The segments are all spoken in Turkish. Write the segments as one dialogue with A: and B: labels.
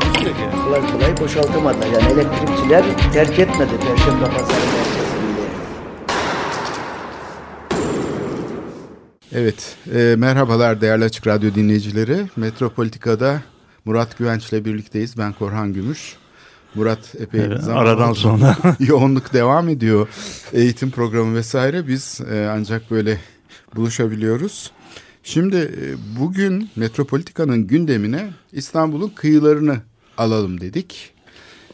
A: Takusuyor ki. Kolay kolay boşaltamadılar. Yani elektrikçiler terk etmedi Perşembe Pazarı merkezini.
B: Evet, e, merhabalar değerli Açık Radyo dinleyicileri. Metropolitika'da Murat Güvenç ile birlikteyiz. Ben Korhan Gümüş. Murat epey
C: Evet,
B: zaman
C: aradan sonra.
B: yoğunluk devam ediyor. Eğitim programı vesaire biz e, ancak böyle buluşabiliyoruz. Şimdi e, bugün Metropolitika'nın gündemine İstanbul'un kıyılarını alalım dedik.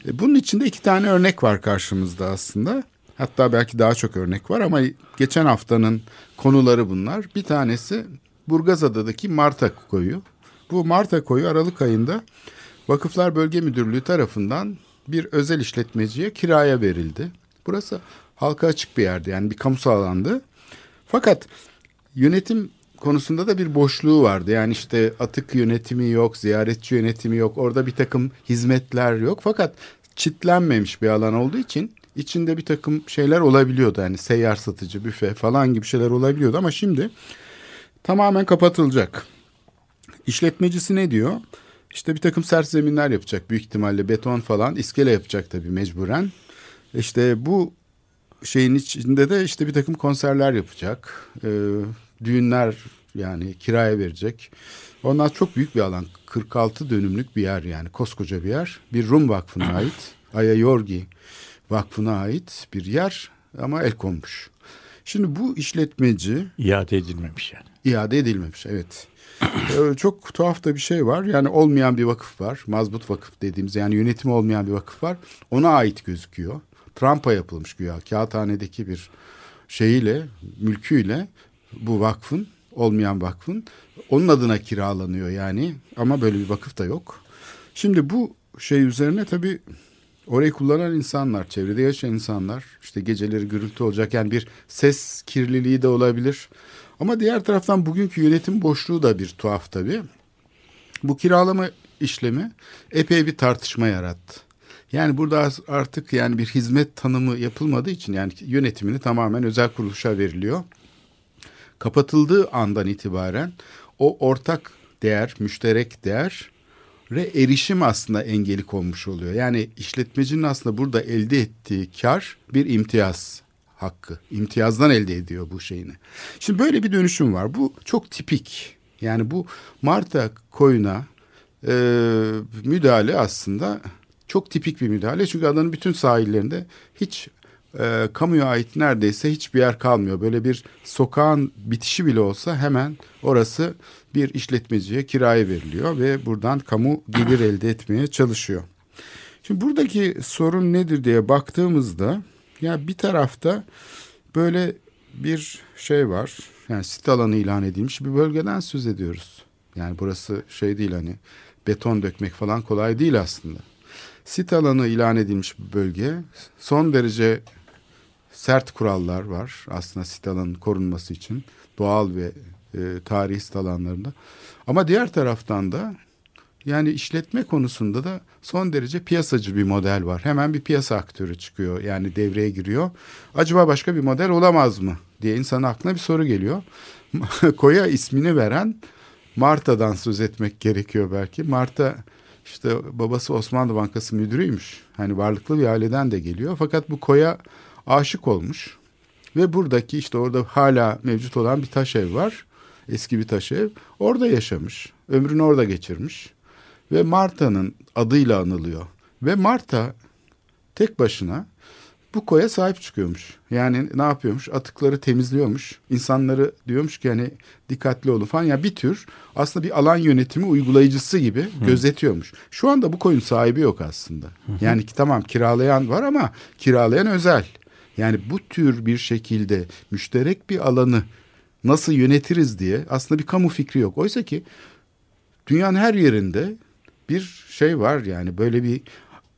B: E, bunun içinde iki tane örnek var karşımızda aslında. Hatta belki daha çok örnek var ama geçen haftanın konuları bunlar. Bir tanesi Burgazada'daki Marta Koyu. Bu Marta Koyu Aralık ayında Vakıflar Bölge Müdürlüğü tarafından bir özel işletmeciye kiraya verildi. Burası halka açık bir yerdi yani bir kamusal alandı. Fakat yönetim konusunda da bir boşluğu vardı. Yani işte atık yönetimi yok, ziyaretçi yönetimi yok. Orada bir takım hizmetler yok. Fakat çitlenmemiş bir alan olduğu için içinde bir takım şeyler olabiliyordu. Yani seyyar satıcı, büfe falan gibi şeyler olabiliyordu. Ama şimdi tamamen kapatılacak. İşletmecisi ne diyor? İşte bir takım sert zeminler yapacak büyük ihtimalle beton falan iskele yapacak tabii mecburen. İşte bu şeyin içinde de işte bir takım konserler yapacak. Ee, düğünler yani kiraya verecek. Onlar çok büyük bir alan. 46 dönümlük bir yer yani koskoca bir yer. Bir Rum Vakfı'na ait. Aya Yorgi Vakfı'na ait bir yer ama el konmuş. Şimdi bu işletmeci
C: İade edilmemiş yani.
B: iade edilmemiş evet. Ee, çok tuhaf da bir şey var. Yani olmayan bir vakıf var. Mazbut vakıf dediğimiz yani yönetimi olmayan bir vakıf var. Ona ait gözüküyor. Trampa yapılmış güya. Kağıthanedeki bir şeyiyle, mülküyle bu vakfın, olmayan vakfın onun adına kiralanıyor yani. Ama böyle bir vakıf da yok. Şimdi bu şey üzerine tabii orayı kullanan insanlar, çevrede yaşayan insanlar işte geceleri gürültü olacak yani bir ses kirliliği de olabilir. Ama diğer taraftan bugünkü yönetim boşluğu da bir tuhaf tabii. Bu kiralama işlemi epey bir tartışma yarattı. Yani burada artık yani bir hizmet tanımı yapılmadığı için yani yönetimini tamamen özel kuruluşa veriliyor. Kapatıldığı andan itibaren o ortak değer, müşterek değer ve erişim aslında engeli konmuş oluyor. Yani işletmecinin aslında burada elde ettiği kar bir imtiyaz hakkı. İmtiyazdan elde ediyor bu şeyini. Şimdi böyle bir dönüşüm var. Bu çok tipik. Yani bu Marta koyuna e, müdahale aslında çok tipik bir müdahale. Çünkü adanın bütün sahillerinde hiç e, kamuya ait neredeyse hiçbir yer kalmıyor. Böyle bir sokağın bitişi bile olsa hemen orası bir işletmeciye kiraya veriliyor ve buradan kamu gelir elde etmeye çalışıyor. Şimdi buradaki sorun nedir diye baktığımızda ya bir tarafta böyle bir şey var. Yani sit alanı ilan edilmiş bir bölgeden söz ediyoruz. Yani burası şey değil hani beton dökmek falan kolay değil aslında. Sit alanı ilan edilmiş bir bölge. Son derece sert kurallar var aslında sit alanının korunması için doğal ve e, tarihi sit alanlarında. Ama diğer taraftan da yani işletme konusunda da son derece piyasacı bir model var. Hemen bir piyasa aktörü çıkıyor yani devreye giriyor. Acaba başka bir model olamaz mı diye insanın aklına bir soru geliyor. Koya ismini veren Marta'dan söz etmek gerekiyor belki. Marta işte babası Osmanlı Bankası müdürüymüş. Hani varlıklı bir aileden de geliyor. Fakat bu koya aşık olmuş. Ve buradaki işte orada hala mevcut olan bir taş ev var. Eski bir taş ev. Orada yaşamış. Ömrünü orada geçirmiş. Ve Marta'nın adıyla anılıyor. Ve Marta tek başına bu koya sahip çıkıyormuş. Yani ne yapıyormuş? Atıkları temizliyormuş. İnsanları diyormuş ki hani dikkatli olun falan. Yani bir tür aslında bir alan yönetimi uygulayıcısı gibi Hı. gözetiyormuş. Şu anda bu koyun sahibi yok aslında. Hı. Yani ki tamam kiralayan var ama kiralayan özel. Yani bu tür bir şekilde müşterek bir alanı nasıl yönetiriz diye aslında bir kamu fikri yok. Oysa ki dünyanın her yerinde bir şey var yani böyle bir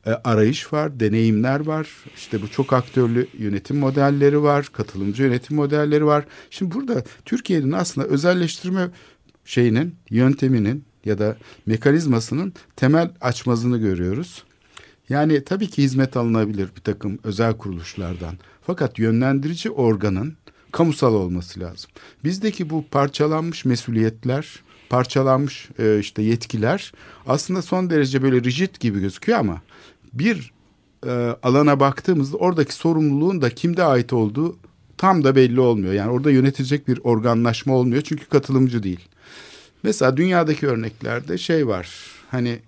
B: e, arayış var, deneyimler var. İşte bu çok aktörlü yönetim modelleri var, katılımcı yönetim modelleri var. Şimdi burada Türkiye'nin aslında özelleştirme şeyinin, yönteminin ya da mekanizmasının temel açmazını görüyoruz. Yani tabii ki hizmet alınabilir bir takım özel kuruluşlardan. Fakat yönlendirici organın kamusal olması lazım. Bizdeki bu parçalanmış mesuliyetler, parçalanmış e, işte yetkiler aslında son derece böyle rigid gibi gözüküyor ama bir e, alana baktığımızda oradaki sorumluluğun da kimde ait olduğu tam da belli olmuyor. Yani orada yönetecek bir organlaşma olmuyor çünkü katılımcı değil. Mesela dünyadaki örneklerde şey var. Hani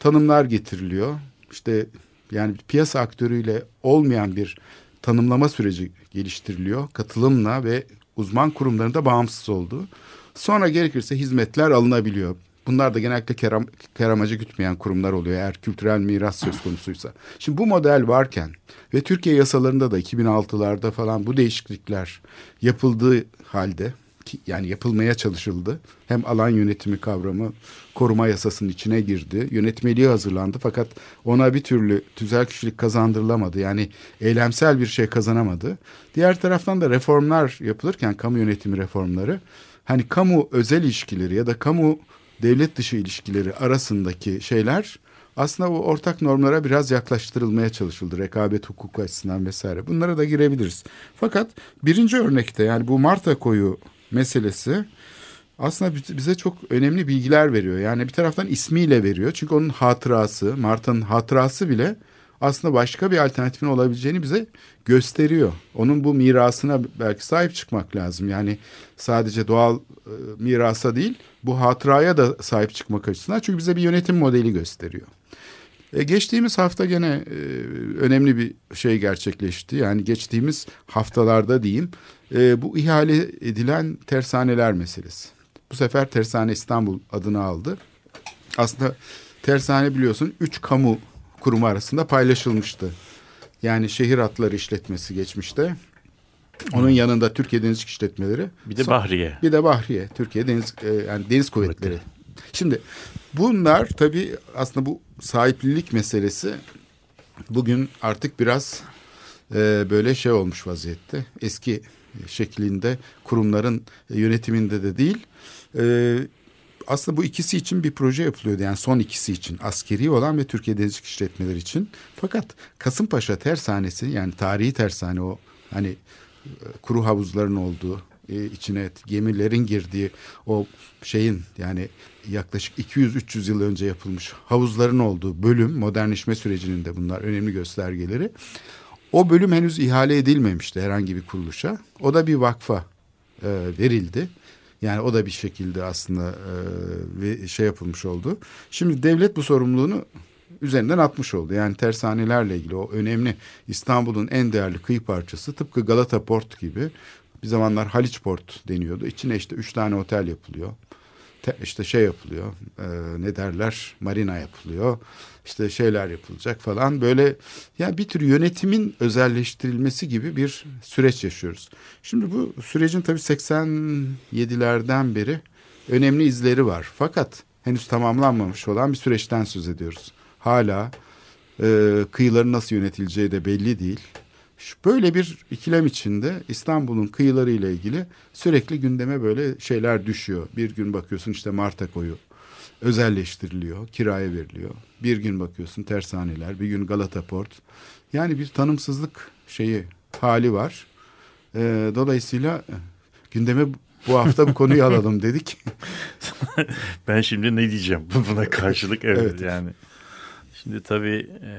B: tanımlar getiriliyor. İşte yani piyasa aktörüyle olmayan bir tanımlama süreci geliştiriliyor. Katılımla ve uzman kurumların da bağımsız olduğu. Sonra gerekirse hizmetler alınabiliyor. Bunlar da genellikle kar, kar gütmeyen kurumlar oluyor eğer kültürel miras söz konusuysa. Şimdi bu model varken ve Türkiye yasalarında da 2006'larda falan bu değişiklikler yapıldığı halde yani yapılmaya çalışıldı. Hem alan yönetimi kavramı koruma yasasının içine girdi. Yönetmeliği hazırlandı fakat ona bir türlü tüzel kişilik kazandırılamadı. Yani eylemsel bir şey kazanamadı. Diğer taraftan da reformlar yapılırken kamu yönetimi reformları hani kamu özel ilişkileri ya da kamu devlet dışı ilişkileri arasındaki şeyler aslında bu ortak normlara biraz yaklaştırılmaya çalışıldı. Rekabet hukuku açısından vesaire. Bunlara da girebiliriz. Fakat birinci örnekte yani bu Marta koyu meselesi aslında bize çok önemli bilgiler veriyor. Yani bir taraftan ismiyle veriyor. Çünkü onun hatırası, Marta'nın hatırası bile aslında başka bir alternatifin olabileceğini bize gösteriyor. Onun bu mirasına belki sahip çıkmak lazım. Yani sadece doğal e, mirasa değil, bu hatıraya da sahip çıkmak açısından. Çünkü bize bir yönetim modeli gösteriyor. E, geçtiğimiz hafta gene e, önemli bir şey gerçekleşti. Yani geçtiğimiz haftalarda diyeyim e, bu ihale edilen tersaneler meselesi. Bu sefer Tersane İstanbul adını aldı. Aslında tersane biliyorsun üç kamu kurumu arasında paylaşılmıştı. Yani şehir hatları işletmesi geçmişte. Onun yanında Türkiye Denizcilik İşletmeleri.
C: Bir de Bahriye.
B: Bir de Bahriye. Türkiye Deniz e, yani Deniz Kuvvetleri. Kuvvetleri. Şimdi bunlar tabii aslında bu sahiplilik meselesi bugün artık biraz e, böyle şey olmuş vaziyette. Eski şeklinde kurumların yönetiminde de değil. E, aslında bu ikisi için bir proje yapılıyordu. Yani son ikisi için askeri olan ve Türkiye Denizcilik İşletmeleri için. Fakat Kasımpaşa tersanesi yani tarihi tersane o hani e, kuru havuzların olduğu e, içine gemilerin girdiği o şeyin yani yaklaşık 200-300 yıl önce yapılmış havuzların olduğu bölüm modernleşme sürecinin de bunlar önemli göstergeleri. O bölüm henüz ihale edilmemişti herhangi bir kuruluşa. O da bir vakfa e, verildi. Yani o da bir şekilde aslında e, şey yapılmış oldu. Şimdi devlet bu sorumluluğunu üzerinden atmış oldu. Yani tersanelerle ilgili o önemli İstanbul'un en değerli kıyı parçası tıpkı Galata Port gibi bir zamanlar Haliç Port deniyordu. İçine işte üç tane otel yapılıyor. Te, işte şey yapılıyor. E, ne derler? Marina yapılıyor. İşte şeyler yapılacak falan. Böyle yani bir tür yönetimin özelleştirilmesi gibi bir süreç yaşıyoruz. Şimdi bu sürecin tabii 87'lerden beri önemli izleri var. Fakat henüz tamamlanmamış olan bir süreçten söz ediyoruz. Hala e, kıyıların nasıl yönetileceği de belli değil. Böyle bir ikilem içinde İstanbul'un kıyıları ile ilgili sürekli gündeme böyle şeyler düşüyor. Bir gün bakıyorsun işte Marta koyu özelleştiriliyor, kiraya veriliyor. Bir gün bakıyorsun tersaneler, bir gün Galata Port. Yani bir tanımsızlık şeyi hali var. Ee, dolayısıyla e, gündeme bu hafta bu konuyu alalım dedik.
C: ben şimdi ne diyeceğim buna karşılık evet, evet. yani. Şimdi tabii e,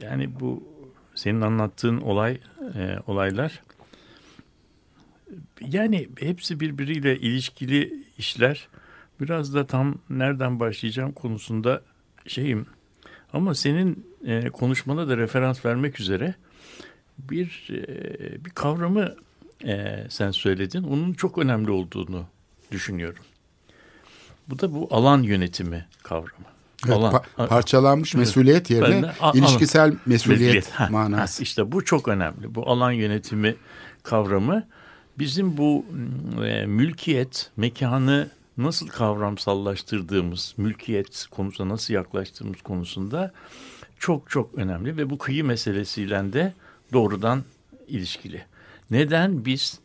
C: yani bu senin anlattığın olay e, olaylar yani hepsi birbiriyle ilişkili işler. Biraz da tam nereden başlayacağım konusunda şeyim. Ama senin e, konuşmana da referans vermek üzere bir e, bir kavramı e, sen söyledin. Onun çok önemli olduğunu düşünüyorum. Bu da bu alan yönetimi kavramı.
B: Evet, alan, pa- parçalanmış evet. mesuliyet yerine de, a- ilişkisel mesuliyet, mesuliyet. Ha, manası.
C: Ha, işte bu çok önemli. Bu alan yönetimi kavramı bizim bu e, mülkiyet, mekanı nasıl kavramsallaştırdığımız, mülkiyet konusunda nasıl yaklaştığımız konusunda çok çok önemli ve bu kıyı meselesiyle de doğrudan ilişkili. Neden biz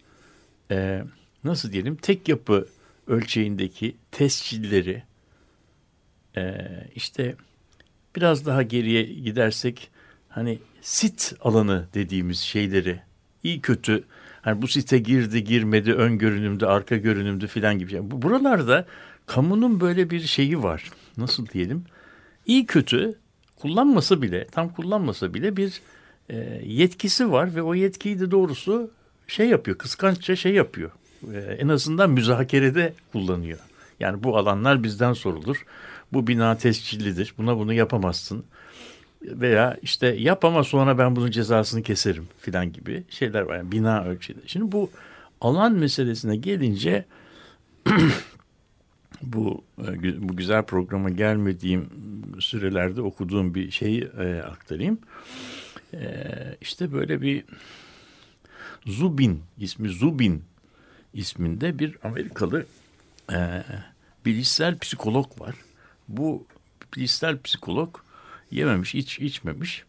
C: e, nasıl diyelim tek yapı ölçeğindeki tescilleri e, işte biraz daha geriye gidersek hani sit alanı dediğimiz şeyleri iyi kötü hani bu site girdi girmedi ön görünümde arka görünümde filan gibi. Yani buralarda kamunun böyle bir şeyi var. Nasıl diyelim? İyi kötü kullanmasa bile tam kullanmasa bile bir e, yetkisi var ve o yetkiyi de doğrusu şey yapıyor kıskançça şey yapıyor. E, en azından müzakerede kullanıyor. Yani bu alanlar bizden sorulur. Bu bina tescillidir. Buna bunu yapamazsın veya işte yap ama sonra ben bunun cezasını keserim filan gibi şeyler var. Yani bina ölçüde. Şimdi bu alan meselesine gelince bu e, bu güzel programa gelmediğim sürelerde okuduğum bir şeyi e, aktarayım. E, işte böyle bir Zubin ismi Zubin isminde bir Amerikalı e, bilişsel psikolog var. Bu bilişsel psikolog yememiş, iç içmemiş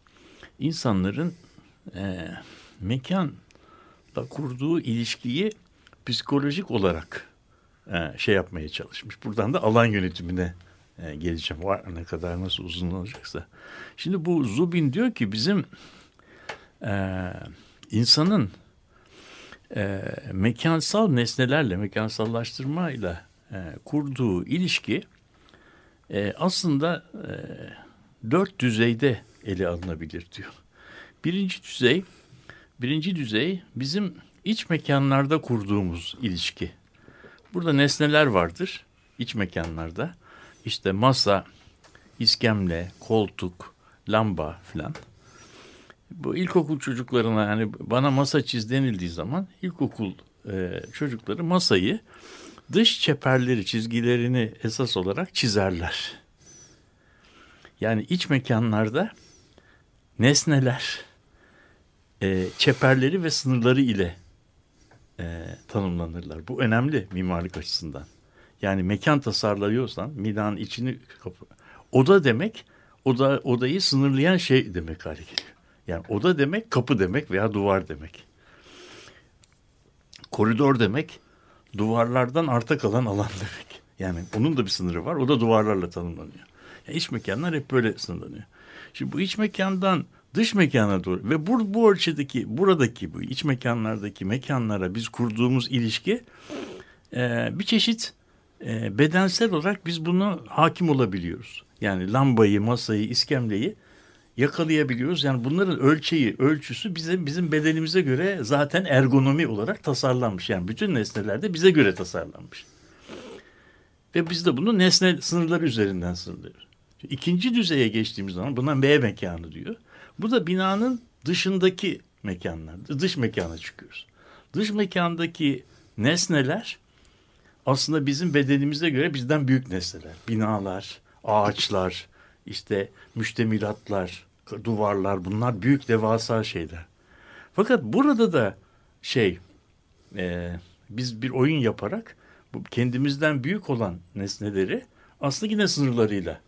C: insanların e, mekanla kurduğu ilişkiyi psikolojik olarak e, şey yapmaya çalışmış. Buradan da alan yönetimine e, geleceğim. Var ne kadar nasıl uzun olacaksa. Şimdi bu Zubin diyor ki bizim e, insanın e, mekansal nesnelerle, mekansallaştırmayla e, kurduğu ilişki e, aslında e, dört düzeyde ele alınabilir diyor. Birinci düzey, birinci düzey bizim iç mekanlarda kurduğumuz ilişki. Burada nesneler vardır iç mekanlarda. İşte masa, iskemle, koltuk, lamba filan. Bu ilkokul çocuklarına yani bana masa çiz denildiği zaman ilkokul e, çocukları masayı dış çeperleri, çizgilerini esas olarak çizerler. Yani iç mekanlarda nesneler, e, çeperleri ve sınırları ile e, tanımlanırlar. Bu önemli mimarlık açısından. Yani mekan tasarlıyorsan binanın içini kapı. Oda demek oda odayı sınırlayan şey demek hale geliyor. Yani oda demek kapı demek veya duvar demek. Koridor demek duvarlardan arta kalan alan demek. Yani onun da bir sınırı var. O da duvarlarla tanımlanıyor. Yani iç mekanlar hep böyle sınırlanıyor. Şimdi bu iç mekandan dış mekana doğru ve bu, bu ölçüdeki buradaki bu iç mekanlardaki mekanlara biz kurduğumuz ilişki e, bir çeşit e, bedensel olarak biz bunu hakim olabiliyoruz. Yani lambayı, masayı, iskemleyi yakalayabiliyoruz. Yani bunların ölçeği, ölçüsü bize bizim bedenimize göre zaten ergonomi olarak tasarlanmış. Yani bütün nesnelerde bize göre tasarlanmış. Ve biz de bunu nesne sınırları üzerinden sınırlıyoruz. İkinci düzeye geçtiğimiz zaman buna B mekanı diyor. Bu da binanın dışındaki mekanlar, dış mekana çıkıyoruz. Dış mekandaki nesneler aslında bizim bedenimize göre bizden büyük nesneler. Binalar, ağaçlar, işte müştemilatlar, duvarlar bunlar büyük devasa şeyler. Fakat burada da şey e, biz bir oyun yaparak bu kendimizden büyük olan nesneleri aslında yine sınırlarıyla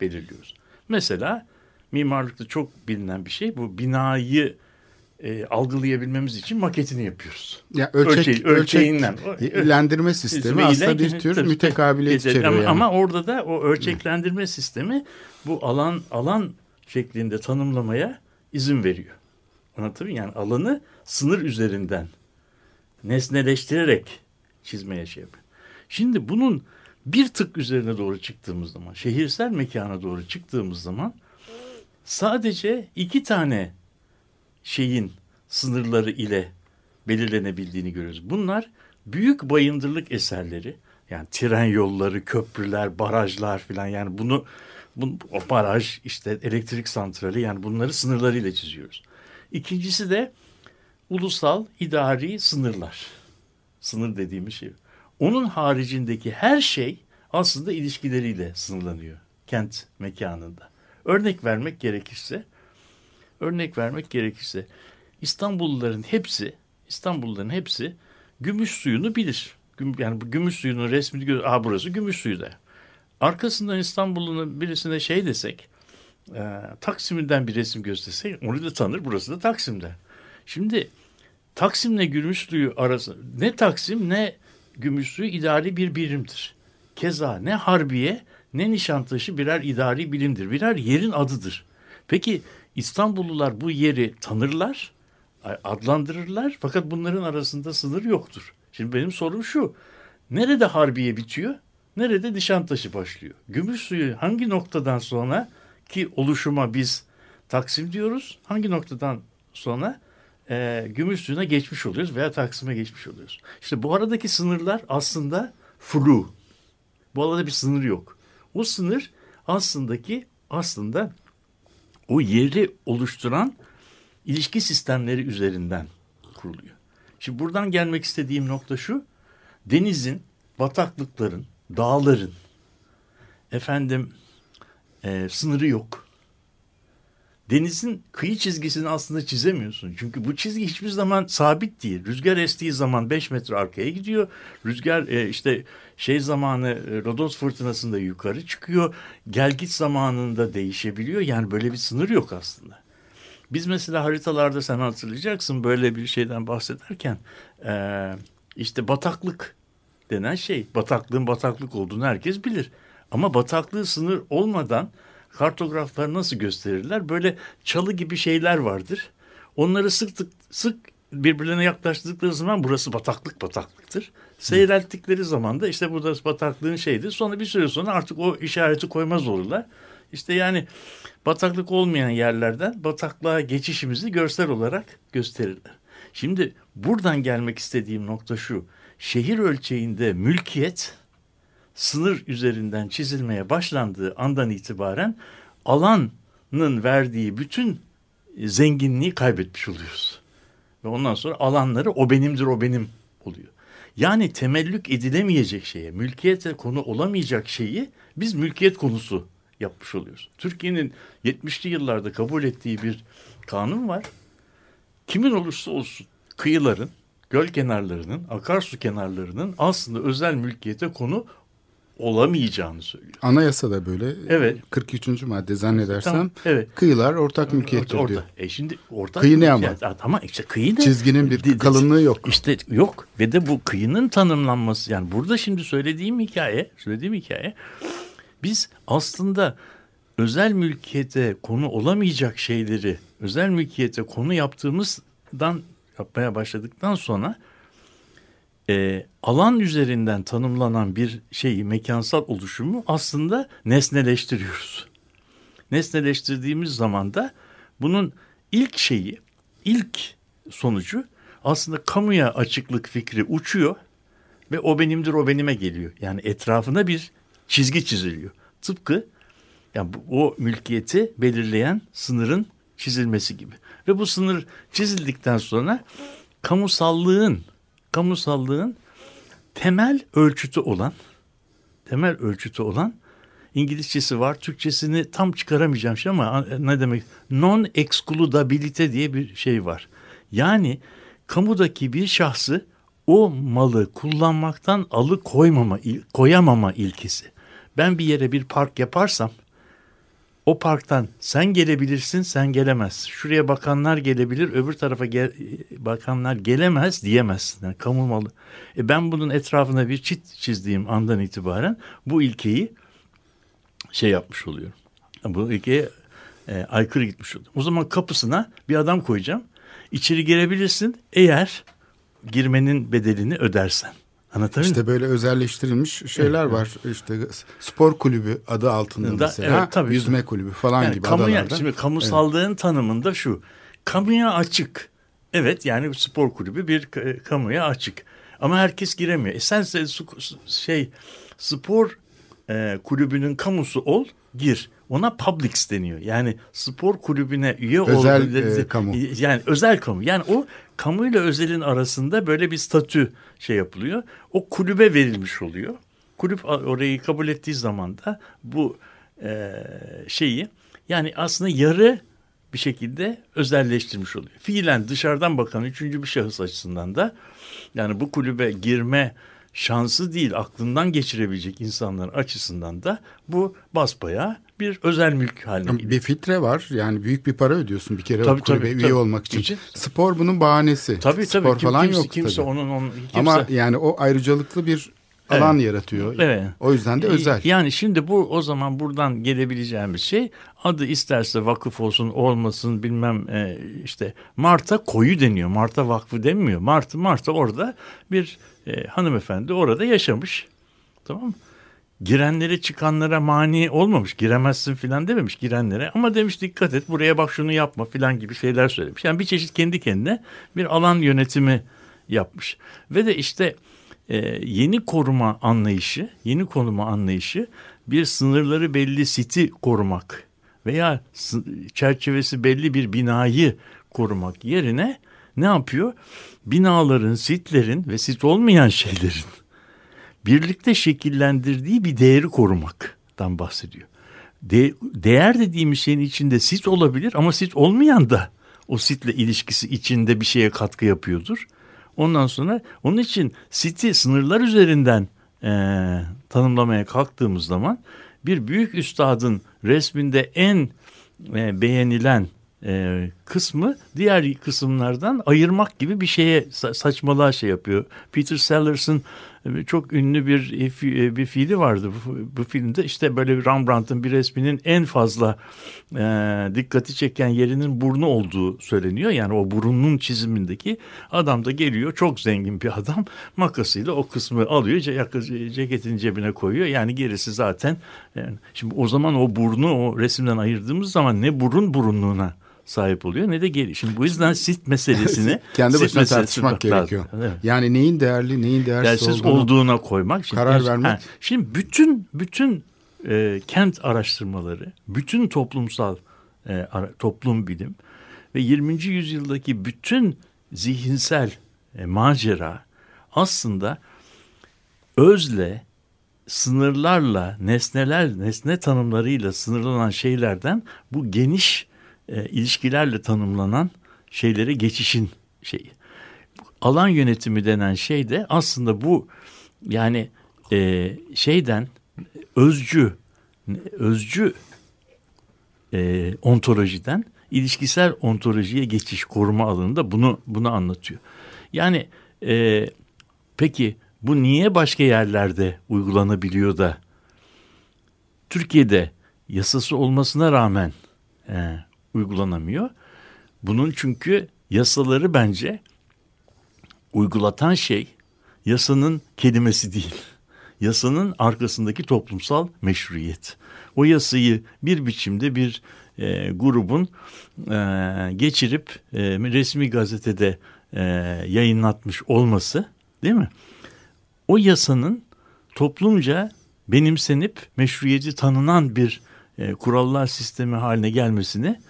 C: belirliyoruz. Mesela mimarlıkta çok bilinen bir şey bu binayı e, algılayabilmemiz için maketini yapıyoruz.
B: Ya ölçek, Ölçeği, ölçeğinden. Ölçeklendirme sistemi aslında bir tür tabii, mütekabiliyet içeriyor.
C: Ama,
B: yani.
C: ama orada da o ölçeklendirme sistemi bu alan alan şeklinde tanımlamaya izin veriyor. Anlatabiliyor Yani alanı sınır üzerinden nesneleştirerek çizmeye şey yapıyor. Şimdi bunun bir tık üzerine doğru çıktığımız zaman, şehirsel mekana doğru çıktığımız zaman sadece iki tane şeyin sınırları ile belirlenebildiğini görüyoruz. Bunlar büyük bayındırlık eserleri. Yani tren yolları, köprüler, barajlar filan yani bunu bu, o baraj işte elektrik santrali yani bunları sınırlarıyla çiziyoruz. İkincisi de ulusal idari sınırlar. Sınır dediğimiz şey. Onun haricindeki her şey aslında ilişkileriyle sınırlanıyor kent mekanında. Örnek vermek gerekirse, örnek vermek gerekirse İstanbulluların hepsi, İstanbulluların hepsi gümüş suyunu bilir. Yani bu gümüş suyunun resmini gör. Aa burası gümüş suyu da. Arkasından İstanbul'un birisine şey desek, e, Taksim'den bir resim göstersek onu da tanır. Burası da Taksim'de. Şimdi Taksim'le gümüş suyu arası ne Taksim ne gümüş suyu idari bir birimdir. Keza ne Harbiye ne Nişantaşı birer idari bilimdir. Birer yerin adıdır. Peki İstanbullular bu yeri tanırlar, adlandırırlar fakat bunların arasında sınır yoktur. Şimdi benim sorum şu. Nerede Harbiye bitiyor? Nerede Nişantaşı başlıyor? Gümüş suyu hangi noktadan sonra ki oluşuma biz Taksim diyoruz. Hangi noktadan sonra e, gümüş suyuna geçmiş oluyoruz veya Taksim'e geçmiş oluyoruz. İşte bu aradaki sınırlar aslında flu. Bu arada bir sınır yok. O sınır aslındaki aslında o yeri oluşturan ilişki sistemleri üzerinden kuruluyor. Şimdi buradan gelmek istediğim nokta şu. Denizin, bataklıkların, dağların efendim e, sınırı yok. Denizin kıyı çizgisini aslında çizemiyorsun. Çünkü bu çizgi hiçbir zaman sabit değil. Rüzgar estiği zaman 5 metre arkaya gidiyor. Rüzgar e, işte şey zamanı e, Rodos fırtınasında yukarı çıkıyor. Gelgit zamanında değişebiliyor. Yani böyle bir sınır yok aslında. Biz mesela haritalarda sen hatırlayacaksın böyle bir şeyden bahsederken e, işte bataklık denen şey bataklığın bataklık olduğunu herkes bilir. Ama bataklığı sınır olmadan kartograflar nasıl gösterirler? Böyle çalı gibi şeyler vardır. Onları sık tık, sık birbirlerine yaklaştırdıkları zaman burası bataklık bataklıktır. Seyrelttikleri zaman da işte burada bataklığın şeydir. Sonra bir süre sonra artık o işareti koymaz olurlar. İşte yani bataklık olmayan yerlerden bataklığa geçişimizi görsel olarak gösterirler. Şimdi buradan gelmek istediğim nokta şu. Şehir ölçeğinde mülkiyet sınır üzerinden çizilmeye başlandığı andan itibaren alanın verdiği bütün zenginliği kaybetmiş oluyoruz. Ve ondan sonra alanları o benimdir o benim oluyor. Yani temellük edilemeyecek şeye, mülkiyete konu olamayacak şeyi biz mülkiyet konusu yapmış oluyoruz. Türkiye'nin 70'li yıllarda kabul ettiği bir kanun var. Kimin olursa olsun kıyıların, göl kenarlarının, akarsu kenarlarının aslında özel mülkiyete konu olamayacağını söylüyor.
B: Anayasa da böyle.
C: Evet.
B: 43. madde zannedersem.
C: Tamam, evet.
B: Kıyılar ortak mülkiyettir
C: orta,
B: diyor.
C: E şimdi ortak
B: Kıyı ne ama?
C: Aa, tamam işte kıyı ne?
B: Çizginin bir
C: di-
B: kalınlığı yok.
C: İşte yok ve de bu kıyının tanımlanması yani burada şimdi söylediğim hikaye, söylediğim hikaye biz aslında özel mülkiyete konu olamayacak şeyleri özel mülkiyete konu yaptığımızdan yapmaya başladıktan sonra e, alan üzerinden tanımlanan bir şeyi mekansal oluşumu aslında nesneleştiriyoruz. Nesneleştirdiğimiz zaman da bunun ilk şeyi, ilk sonucu aslında kamuya açıklık fikri uçuyor ve o benimdir o benime geliyor. Yani etrafına bir çizgi çiziliyor. Tıpkı yani bu- o mülkiyeti belirleyen sınırın çizilmesi gibi. Ve bu sınır çizildikten sonra kamusallığın kamusallığın temel ölçütü olan temel ölçütü olan İngilizcesi var. Türkçesini tam çıkaramayacağım şey ama ne demek? Non excludability diye bir şey var. Yani kamudaki bir şahsı o malı kullanmaktan alıkoymama, koyamama ilkesi. Ben bir yere bir park yaparsam o parktan sen gelebilirsin, sen gelemezsin. Şuraya bakanlar gelebilir, öbür tarafa gel, bakanlar gelemez diyemezsin. Yani kamu malı. E ben bunun etrafına bir çit çizdiğim andan itibaren bu ilkeyi şey yapmış oluyorum. Bu ilkeye e, aykırı gitmiş oluyorum. O zaman kapısına bir adam koyacağım. İçeri girebilirsin eğer girmenin bedelini ödersen. Anlatabiliyor?
B: İşte böyle özelleştirilmiş şeyler var. İşte spor kulübü adı altında
C: Da-
B: mesela.
C: evet, tabii.
B: Yüzme kulübü falan
C: Yani
B: gibi
C: kamuya,
B: adalarda.
C: Şimdi kamusallığın tanımında şu. Kamuya açık. Evet yani spor kulübü bir kamuya açık. Ama herkes giremiyor. E sen şey spor e, kulübünün kamusu ol gir. Ona publics deniyor. Yani spor kulübüne üye.
B: Özel, e, kamu.
C: Yani özel kamu. Yani o kamuyla özelin arasında böyle bir statü şey yapılıyor. O kulübe verilmiş oluyor. Kulüp orayı kabul ettiği zaman da bu e, şeyi yani aslında yarı bir şekilde özelleştirmiş oluyor. Fiilen dışarıdan bakan üçüncü bir şahıs açısından da yani bu kulübe girme şansı değil aklından geçirebilecek insanların açısından da bu basbayağı bir özel mülk haline geliyor.
B: Bir filtre var. Yani büyük bir para ödüyorsun bir kere
C: Tabii,
B: o kulübe
C: tabii,
B: üye
C: tabii.
B: olmak için.
C: İçin-
B: Spor bunun bahanesi.
C: Tabii
B: Spor
C: tabii. Kim,
B: falan
C: kimse,
B: yok
C: kimse
B: tabii.
C: onun, onun kimse,
B: Ama yani o ayrıcalıklı bir alan yaratıyor.
C: Evet.
B: O yüzden de özel.
C: Yani şimdi bu o zaman buradan gelebileceğimiz şey adı isterse vakıf olsun olmasın bilmem e, işte Marta koyu deniyor. Marta Vakfı denmiyor. Marta Marta orada bir e, hanımefendi orada yaşamış. Tamam mı? Girenlere çıkanlara mani olmamış. Giremezsin filan dememiş girenlere. Ama demiş dikkat et buraya bak şunu yapma filan gibi şeyler söylemiş. Yani bir çeşit kendi kendine bir alan yönetimi yapmış. Ve de işte e, yeni koruma anlayışı, yeni koruma anlayışı bir sınırları belli siti korumak veya çerçevesi belli bir binayı korumak yerine ne yapıyor? Binaların, sitlerin ve sit olmayan şeylerin birlikte şekillendirdiği bir değeri korumaktan bahsediyor. De- değer dediğimiz şeyin içinde sit olabilir ama sit olmayan da o sitle ilişkisi içinde bir şeye katkı yapıyordur. Ondan sonra onun için siti sınırlar üzerinden eee, tanımlamaya kalktığımız zaman bir büyük üstadın resminde en e, beğenilen e, kısmı diğer kısımlardan ayırmak gibi bir şeye sa- saçmalığa şey yapıyor. Peter Sellers'ın e, çok ünlü bir e, e, bir fiili vardı bu, bu filmde işte böyle Rembrandt'ın bir resminin en fazla e, dikkati çeken yerinin burnu olduğu söyleniyor. Yani o burnunun çizimindeki adam da geliyor çok zengin bir adam makasıyla o kısmı alıyor ce- ceketin cebine koyuyor. Yani gerisi zaten yani şimdi o zaman o burnu o resimden ayırdığımız zaman ne burun burunluğuna sahip oluyor ne de geri. Şimdi bu yüzden sit meselesini
B: Kendi
C: sit
B: başına
C: meselesi
B: tartışmak
C: lazım.
B: gerekiyor.
C: Evet
B: Yani neyin değerli, neyin değersiz,
C: değersiz
B: olduğunu.
C: olduğuna koymak. Şimdi,
B: Karar vermek.
C: şimdi bütün bütün e, kent araştırmaları, bütün toplumsal e, ara- toplum bilim ve 20. yüzyıldaki bütün zihinsel e, macera aslında özle sınırlarla, nesneler, nesne tanımlarıyla sınırlanan şeylerden bu geniş e, ilişkilerle tanımlanan şeylere geçişin şeyi. Alan yönetimi denen şey de aslında bu yani e, şeyden özcü özcü e, ontolojiden ilişkisel ontolojiye geçiş koruma alanında bunu bunu anlatıyor. Yani e, peki bu niye başka yerlerde uygulanabiliyor da Türkiye'de yasası olmasına rağmen e, uygulanamıyor? Bunun çünkü yasaları bence uygulatan şey yasanın kelimesi değil. Yasanın arkasındaki toplumsal meşruiyet. O yasayı bir biçimde bir e, grubun e, geçirip e, resmi gazetede e, yayınlatmış olması değil mi? O yasanın toplumca benimsenip meşruiyeti tanınan bir e, kurallar sistemi haline gelmesini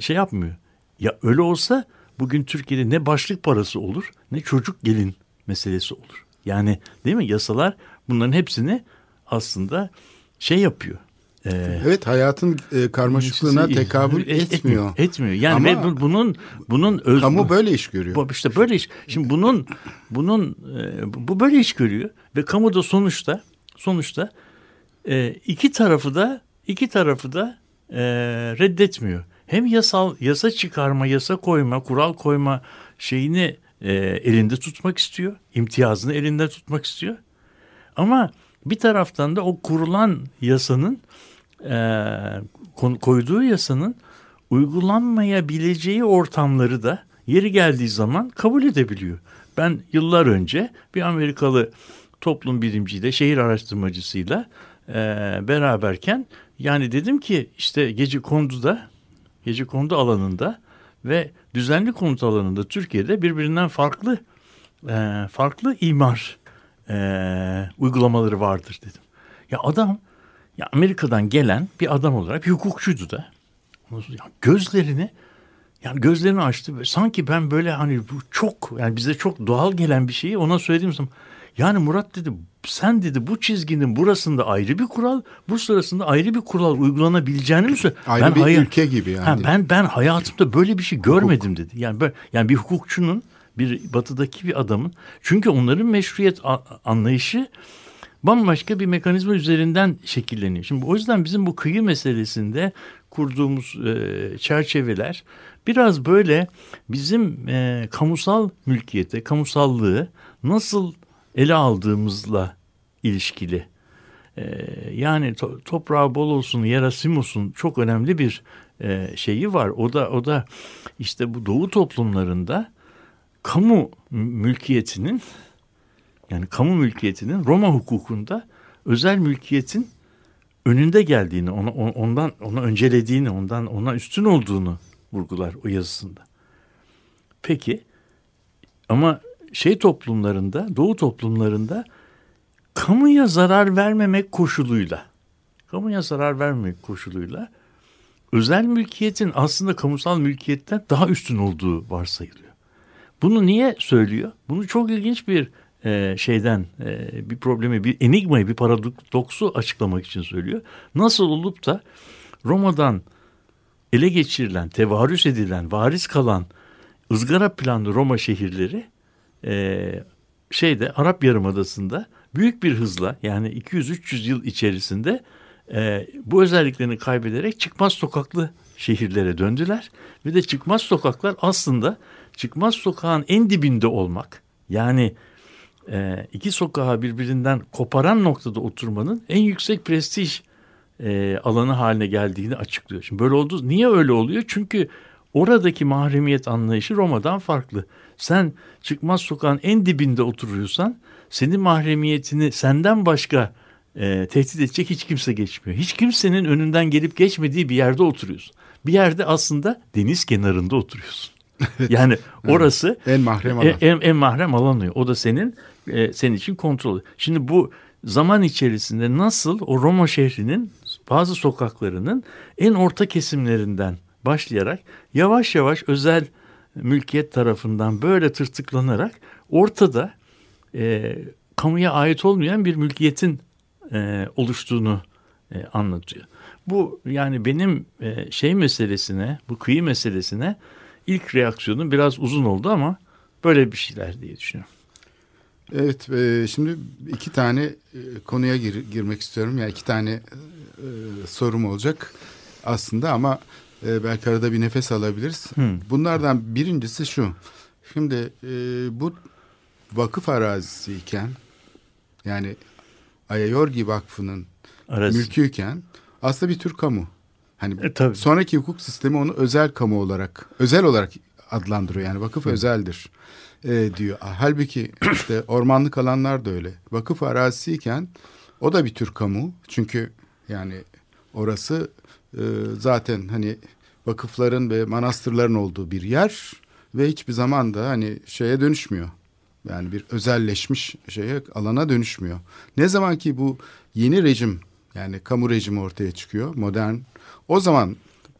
C: şey yapmıyor. Ya öyle olsa bugün Türkiye'de ne başlık parası olur ne çocuk gelin meselesi olur. Yani değil mi yasalar bunların hepsini aslında şey yapıyor. Ee,
B: Evet hayatın e, karmaşıklığına tekabül
C: et-
B: etmiyor.
C: Etmiyor. Yani
B: Ama
C: bunun bunun öz,
B: Kamu böyle iş görüyor.
C: bu işte böyle iş. Şimdi bunun bunun e, bu böyle iş görüyor ve kamu da sonuçta sonuçta e, iki tarafı da iki tarafı da e, reddetmiyor. Hem yasal yasa çıkarma, yasa koyma, kural koyma şeyini e, elinde tutmak istiyor, imtiyazını elinde tutmak istiyor. Ama bir taraftan da o kurulan yasanın e, koyduğu yasanın uygulanmayabileceği ortamları da yeri geldiği zaman kabul edebiliyor. Ben yıllar önce bir Amerikalı toplum bilimciyle, şehir araştırmacısıyla e, beraberken yani dedim ki işte gece konduda, gece kondu alanında ve düzenli konut alanında Türkiye'de birbirinden farklı e, farklı imar e, uygulamaları vardır dedim. Ya adam ya Amerika'dan gelen bir adam olarak bir hukukçuydu da. Ya gözlerini yani gözlerini açtı. Sanki ben böyle hani bu çok yani bize çok doğal gelen bir şeyi ona söylediğim zaman yani Murat dedi sen dedi bu çizginin burasında ayrı bir kural, bu sırasında ayrı bir kural uygulanabileceğini mi söyle?
B: Ayrı
C: Ben
B: bir
C: hayat-
B: ülke gibi yani.
C: Ha, ben ben hayatımda böyle bir şey görmedim dedi. Yani böyle, yani bir hukukçunun bir batıdaki bir adamın çünkü onların meşruiyet anlayışı bambaşka bir mekanizma üzerinden şekilleniyor. Şimdi o yüzden bizim bu kıyı meselesinde kurduğumuz e, çerçeveler biraz böyle bizim e, kamusal mülkiyete, kamusallığı nasıl ele aldığımızla ilişkili. E, yani to, toprağı bol olsun, yarasim olsun çok önemli bir e, şeyi var. O da o da işte bu doğu toplumlarında kamu mülkiyetinin yani kamu mülkiyetinin Roma hukukunda özel mülkiyetin önünde geldiğini, ona, ondan ona öncelediğini, ondan ona üstün olduğunu vurgular o yazısında. Peki ama şey toplumlarında, doğu toplumlarında kamuya zarar vermemek koşuluyla, kamuya zarar vermemek koşuluyla özel mülkiyetin aslında kamusal mülkiyetten daha üstün olduğu varsayılıyor. Bunu niye söylüyor? Bunu çok ilginç bir e, şeyden e, bir problemi, bir enigmayı, bir paradoksu açıklamak için söylüyor. Nasıl olup da Roma'dan ele geçirilen, tevarüs edilen, varis kalan ızgara planlı Roma şehirleri e, şeyde Arap Yarımadası'nda büyük bir hızla yani 200-300 yıl içerisinde e, bu özelliklerini kaybederek çıkmaz sokaklı şehirlere döndüler. Ve de çıkmaz sokaklar aslında çıkmaz sokağın en dibinde olmak yani e, iki sokağı birbirinden koparan noktada oturmanın en yüksek prestij e, alanı haline geldiğini açıklıyor. Şimdi böyle oldu. Niye öyle oluyor? Çünkü oradaki mahremiyet anlayışı Roma'dan farklı. Sen çıkmaz sokağın en dibinde oturuyorsan senin mahremiyetini senden başka e, tehdit edecek hiç kimse geçmiyor. Hiç kimsenin önünden gelip geçmediği bir yerde oturuyorsun. Bir yerde aslında deniz kenarında oturuyorsun. yani orası
B: en mahrem alan.
C: En, en mahrem alan O da senin e, senin için kontrol. Şimdi bu zaman içerisinde nasıl o Roma şehrinin bazı sokaklarının en orta kesimlerinden başlayarak yavaş yavaş özel mülkiyet tarafından böyle tırtıklanarak ortada e, kamuya ait olmayan bir mülkiyetin e, oluştuğunu e, anlatıyor. Bu yani benim e, şey meselesine, bu kıyı meselesine ilk reaksiyonum biraz uzun oldu ama böyle bir şeyler diye düşünüyorum.
B: Evet, e, şimdi iki tane e, konuya gir, girmek istiyorum. Yani iki tane e, sorum olacak aslında ama e, belki arada bir nefes alabiliriz. Hmm. Bunlardan birincisi şu. Şimdi e, bu vakıf arazisi iken yani Ayayorgi Vakfı'nın Arası. mülküyken aslında bir tür kamu. Hani e, tabii. sonraki hukuk sistemi onu özel kamu olarak, özel olarak adlandırıyor. Yani vakıf Hı. özeldir e, diyor. Halbuki işte ormanlık alanlar da öyle. Vakıf arazisiyken o da bir tür kamu. Çünkü yani orası e, zaten hani vakıfların ve manastırların olduğu bir yer ve hiçbir zaman da hani şeye dönüşmüyor. Yani bir özelleşmiş şeye alana dönüşmüyor. Ne zaman ki bu yeni rejim yani kamu rejimi ortaya çıkıyor modern o zaman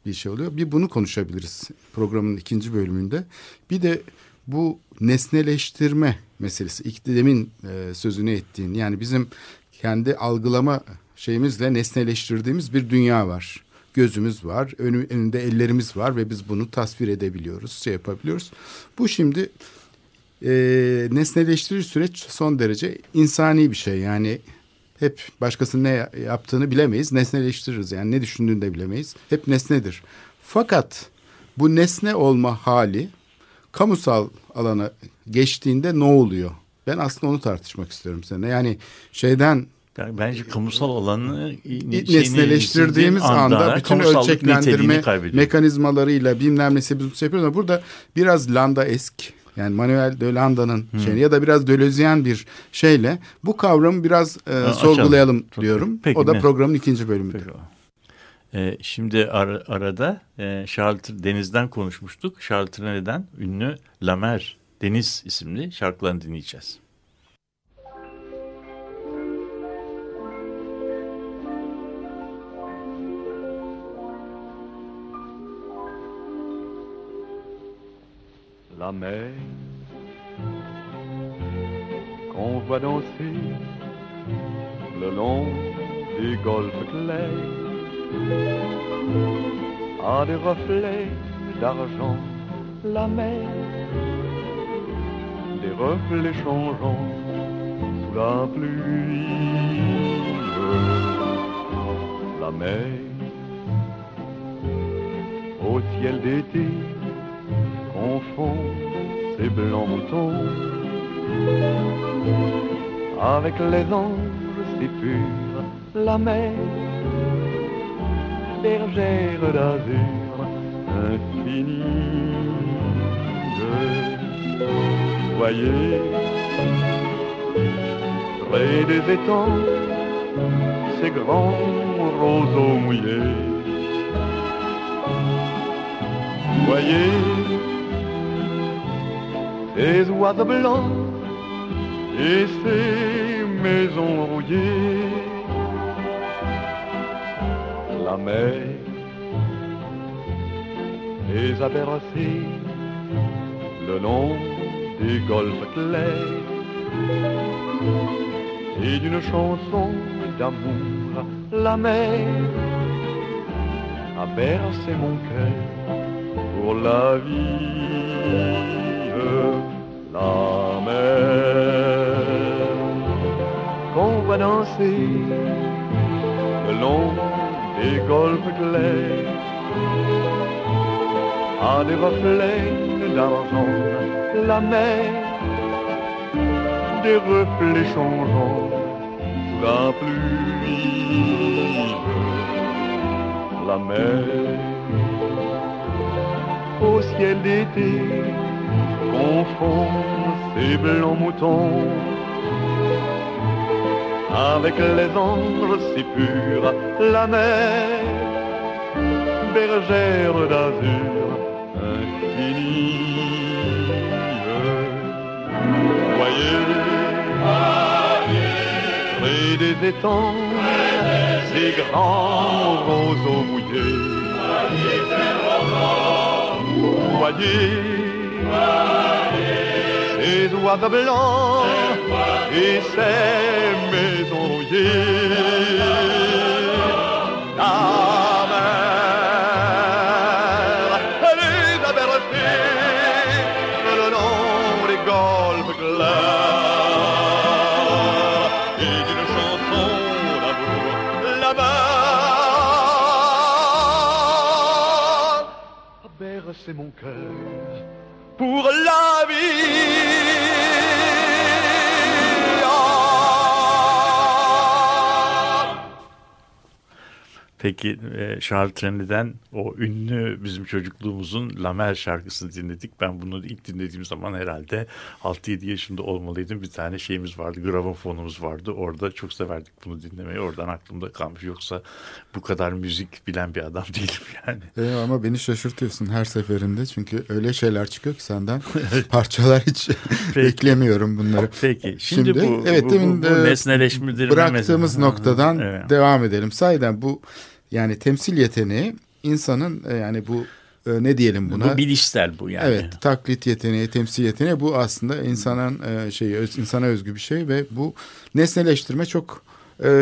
B: bir şey oluyor. Bir bunu konuşabiliriz programın ikinci bölümünde. Bir de bu nesneleştirme meselesi. İlk demin e, sözünü ettiğin yani bizim kendi algılama şeyimizle nesneleştirdiğimiz bir dünya var. Gözümüz var, önü, önünde ellerimiz var ve biz bunu tasvir edebiliyoruz, şey yapabiliyoruz. Bu şimdi e, nesneleştirici süreç son derece insani bir şey. Yani hep başkasının ne yaptığını bilemeyiz, nesneleştiririz. Yani ne düşündüğünü de bilemeyiz. Hep nesnedir. Fakat bu nesne olma hali kamusal alana geçtiğinde ne oluyor? Ben aslında onu tartışmak istiyorum seninle. Yani şeyden
C: yani bence kamusal alanı
B: nesneleştirdiğimiz anda, anda bütün ölçeklendirme mekanizmalarıyla bilmem nesi biz yapıyoruz ama burada biraz Landa esk yani Manuel de Landa'nın hmm. şeyini ya da biraz Deleuzean bir şeyle bu kavramı biraz e, ha, sorgulayalım açalım. diyorum. Peki, o da ne? programın ikinci. Peki.
C: Ee, şimdi ar arada e, Charles Deniz'den konuşmuştuk. Charles Trene'den ünlü Lamer Deniz isimli şarkılarını dinleyeceğiz. La mer qu'on voit danser le long du golfe clair a des reflets d'argent la mer
D: reflets changeants sous la pluie. La mer au ciel d'été confond ses blancs moutons avec les anges si purs. La mer, bergère d'azur infinie. Voyez, près des étangs, ces grands roseaux mouillés. Voyez, ces oiseaux blancs et ces maisons rouillées. La mer les a bercés le long des golfes clairs et d'une chanson d'amour, la mer a bercé mon cœur pour la vie. La mer qu'on voit danser le long des golfes clairs a des reflets d'argent, la mer, des reflets changeants sous la pluie. La mer, au ciel d'été, confond ses blancs moutons avec les anges si purs, la mer, bergère d'azur infinie. Voyez, près des étangs, ces grands roseaux mouillés. Voyez, ces oiseaux blancs et ces maisons rouillées. La mer, elle les a bercés le long des golfes clairs et d'une chanson d'amour là-bas a bercé mon cœur pour la vie.
C: Peki e, Charles Treny'den o ünlü bizim çocukluğumuzun Lamel şarkısını dinledik. Ben bunu ilk dinlediğim zaman herhalde 6-7 yaşında olmalıydım. Bir tane şeyimiz vardı, gramofonumuz vardı. Orada çok severdik bunu dinlemeyi. Oradan aklımda kalmış. Yoksa bu kadar müzik bilen bir adam değilim yani.
B: E, ama beni şaşırtıyorsun her seferinde çünkü öyle şeyler çıkıyor ki senden parçalar hiç beklemiyorum bunları.
C: Peki şimdi,
B: Şimdi,
C: bu,
B: evet,
C: bu, bu, bu nesneleşmedir.
B: Bıraktığımız noktadan
C: Evet.
B: devam edelim. Sayeden bu yani temsil yeteneği insanın e, yani bu e, ne diyelim buna?
C: Bu bilişsel bu yani.
B: Evet, taklit yeteneği, temsil yeteneği bu aslında insanın e, şeyi insana özgü bir şey ve bu nesneleştirme çok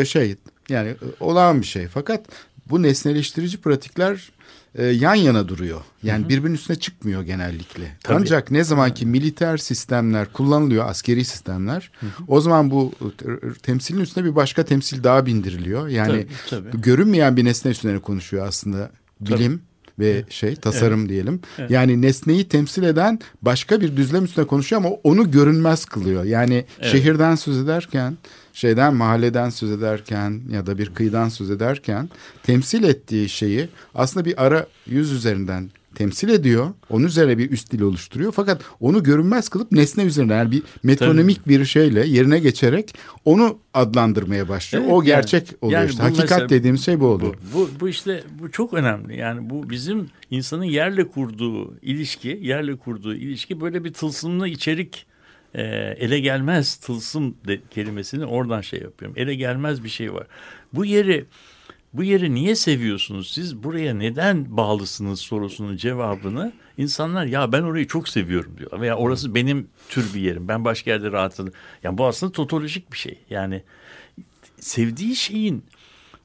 B: şey yani olağan bir şey. Fakat bu nesneleştirici pratikler e, yan yana duruyor. Yani birbirinin üstüne çıkmıyor genellikle.
C: Tabii.
B: Ancak ne zaman ki militer sistemler kullanılıyor, askeri sistemler, o zaman bu e, temsilin üstüne bir başka temsil daha bindiriliyor. Yani
C: Tabii, tabii.
B: görünmeyen bir nesne üstüne konuşuyor aslında bilim ve şey tasarım diyelim. Yani nesneyi temsil eden başka bir düzlem üstüne konuşuyor ama onu görünmez kılıyor. Yani şehirden söz ederken, şeyden mahalleden söz ederken ya da bir kıyıdan söz ederken temsil ettiği şeyi aslında bir ara yüz üzerinden temsil ediyor. Onun üzerine bir üst dil oluşturuyor. Fakat onu görünmez kılıp nesne üzerine yani bir metronomik bir şeyle yerine geçerek onu adlandırmaya başlıyor.
C: Evet,
B: o
C: yani-
B: gerçek oluyor
C: yani
B: işte. Hakikat
C: mesela-
B: dediğimiz şey bu oluyor.
C: Bu, bu, bu işte bu çok önemli. Yani bu bizim insanın yerle kurduğu ilişki, yerle kurduğu ilişki böyle bir tılsımlı içerik e, ele gelmez tılsım de, kelimesini oradan şey yapıyorum. Ele gelmez bir şey var. Bu yeri bu yeri niye seviyorsunuz siz? Buraya neden bağlısınız sorusunun cevabını insanlar ya ben orayı çok seviyorum diyor. Veya orası benim tür bir yerim. Ben başka yerde rahatım. Yani bu aslında totolojik bir şey. Yani sevdiği şeyin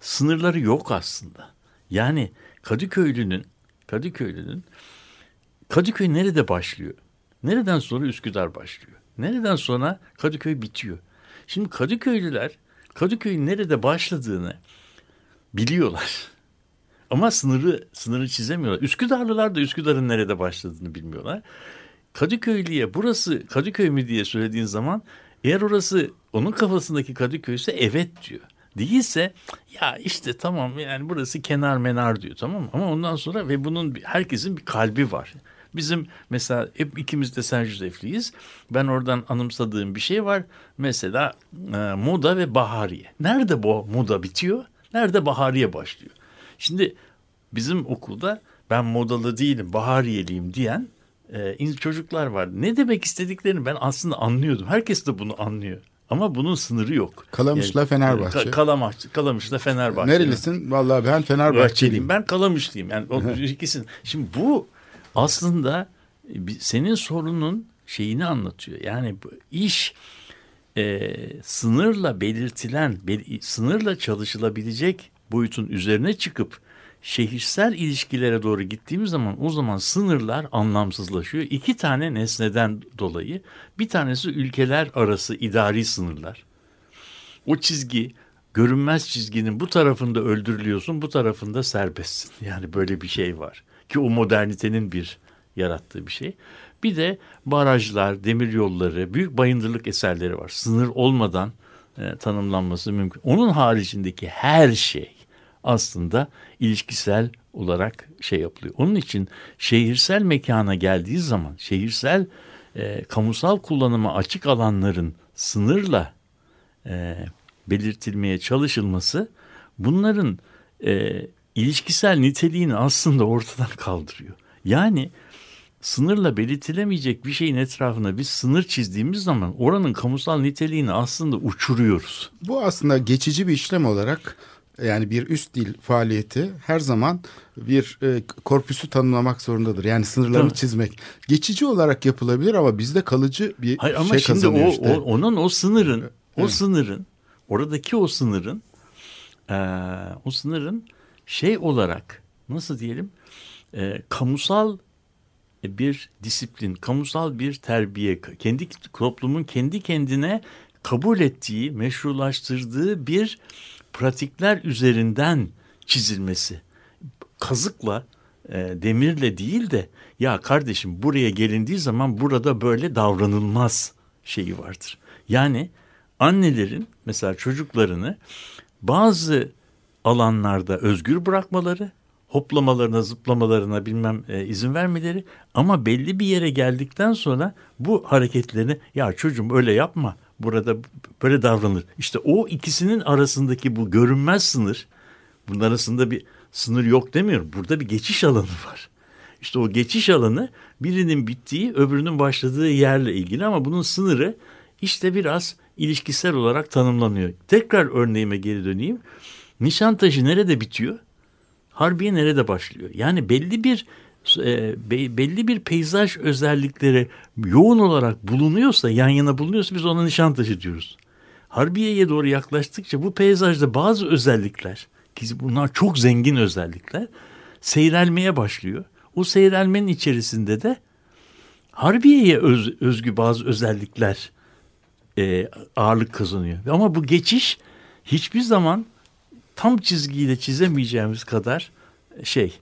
C: sınırları yok aslında. Yani Kadıköylünün Kadıköylünün Kadıköy nerede başlıyor? Nereden sonra Üsküdar başlıyor? Nereden sonra Kadıköy bitiyor. Şimdi Kadıköylüler Kadıköy'ün nerede başladığını biliyorlar. Ama sınırı sınırı çizemiyorlar. Üsküdarlılar da Üsküdar'ın nerede başladığını bilmiyorlar. Kadıköylüye burası Kadıköy mü diye söylediğin zaman eğer orası onun kafasındaki Kadıköy ise evet diyor. Değilse ya işte tamam yani burası kenar menar diyor tamam mı? Ama ondan sonra ve bunun herkesin bir kalbi var. Bizim mesela hep ikimiz de San Josef'liyiz. Ben oradan anımsadığım bir şey var. Mesela e, moda ve bahariye. Nerede bu moda bitiyor? Nerede bahariye başlıyor? Şimdi bizim okulda ben modalı değilim, bahariyeliyim diyen e, çocuklar var. Ne demek istediklerini ben aslında anlıyordum. Herkes de bunu anlıyor. Ama bunun sınırı yok.
B: Kalamış'la Fenerbahçe.
C: Ka- Kalamış, Kalamış'la Fenerbahçe.
B: Nerelisin? Vallahi ben Fenerbahçeliyim.
C: Bahçeliyim. Ben Kalamışlıyım. Yani o ikisinin. Şimdi bu aslında bir- senin sorunun şeyini anlatıyor. Yani bu iş e, sınırla belirtilen, bel- sınırla çalışılabilecek boyutun üzerine çıkıp şehirsel ilişkilere doğru gittiğimiz zaman o zaman sınırlar anlamsızlaşıyor. İki tane nesneden dolayı bir tanesi ülkeler arası idari sınırlar. O çizgi görünmez çizginin bu tarafında öldürülüyorsun, bu tarafında serbestsin. Yani böyle bir şey var. Ki o modernitenin bir yarattığı bir şey. Bir de barajlar, demir yolları, büyük bayındırlık eserleri var. Sınır olmadan e, tanımlanması mümkün. Onun haricindeki her şey aslında ilişkisel olarak şey yapılıyor. Onun için şehirsel mekana geldiği zaman şehirsel e, kamusal kullanıma açık alanların sınırla e, belirtilmeye çalışılması bunların e, ilişkisel niteliğini aslında ortadan kaldırıyor. Yani sınırla belirtilemeyecek bir şeyin etrafına biz sınır çizdiğimiz zaman oranın kamusal niteliğini aslında uçuruyoruz.
B: Bu aslında geçici bir işlem olarak yani bir üst dil faaliyeti her zaman bir e, korpüsü tanımlamak zorundadır. Yani sınırlarını
C: Tabii.
B: çizmek. Geçici olarak yapılabilir ama bizde kalıcı bir
C: Hayır ama
B: şey
C: şimdi
B: kazanıyor
C: o,
B: işte.
C: o- onun o sınırın o
B: Evet.
C: sınırın oradaki o sınırın eee, o sınırın şey olarak nasıl diyelim eee, kamusal bir disiplin, kamusal bir terbiye, kendi toplumun kendi kendine kabul ettiği, meşrulaştırdığı bir pratikler üzerinden çizilmesi. Kazıkla, e, demirle değil de ya kardeşim buraya gelindiği zaman burada böyle davranılmaz şeyi vardır. Yani annelerin mesela çocuklarını bazı alanlarda özgür bırakmaları, hoplamalarına, zıplamalarına bilmem e, izin vermeleri ama belli bir yere geldikten sonra bu hareketlerini ya çocuğum öyle yapma burada böyle davranır. İşte o ikisinin arasındaki bu görünmez sınır bunun arasında bir sınır yok demiyorum. Burada bir geçiş alanı var. İşte o geçiş alanı birinin bittiği öbürünün başladığı yerle ilgili ama bunun sınırı işte biraz ilişkisel olarak tanımlanıyor. Tekrar örneğime geri döneyim. Nişantaşı nerede bitiyor? Harbiye nerede başlıyor? Yani belli bir e, be- belli bir peyzaj özellikleri yoğun olarak bulunuyorsa, yan yana bulunuyorsa biz ona Nişantaşı diyoruz. Harbiye'ye doğru yaklaştıkça bu peyzajda bazı özellikler ki bunlar çok zengin özellikler seyrelmeye başlıyor. O seyrelmenin içerisinde de Harbiye'ye öz- özgü bazı özellikler e, ağırlık kazanıyor. Ama bu geçiş hiçbir zaman tam çizgiyle çizemeyeceğimiz kadar şey.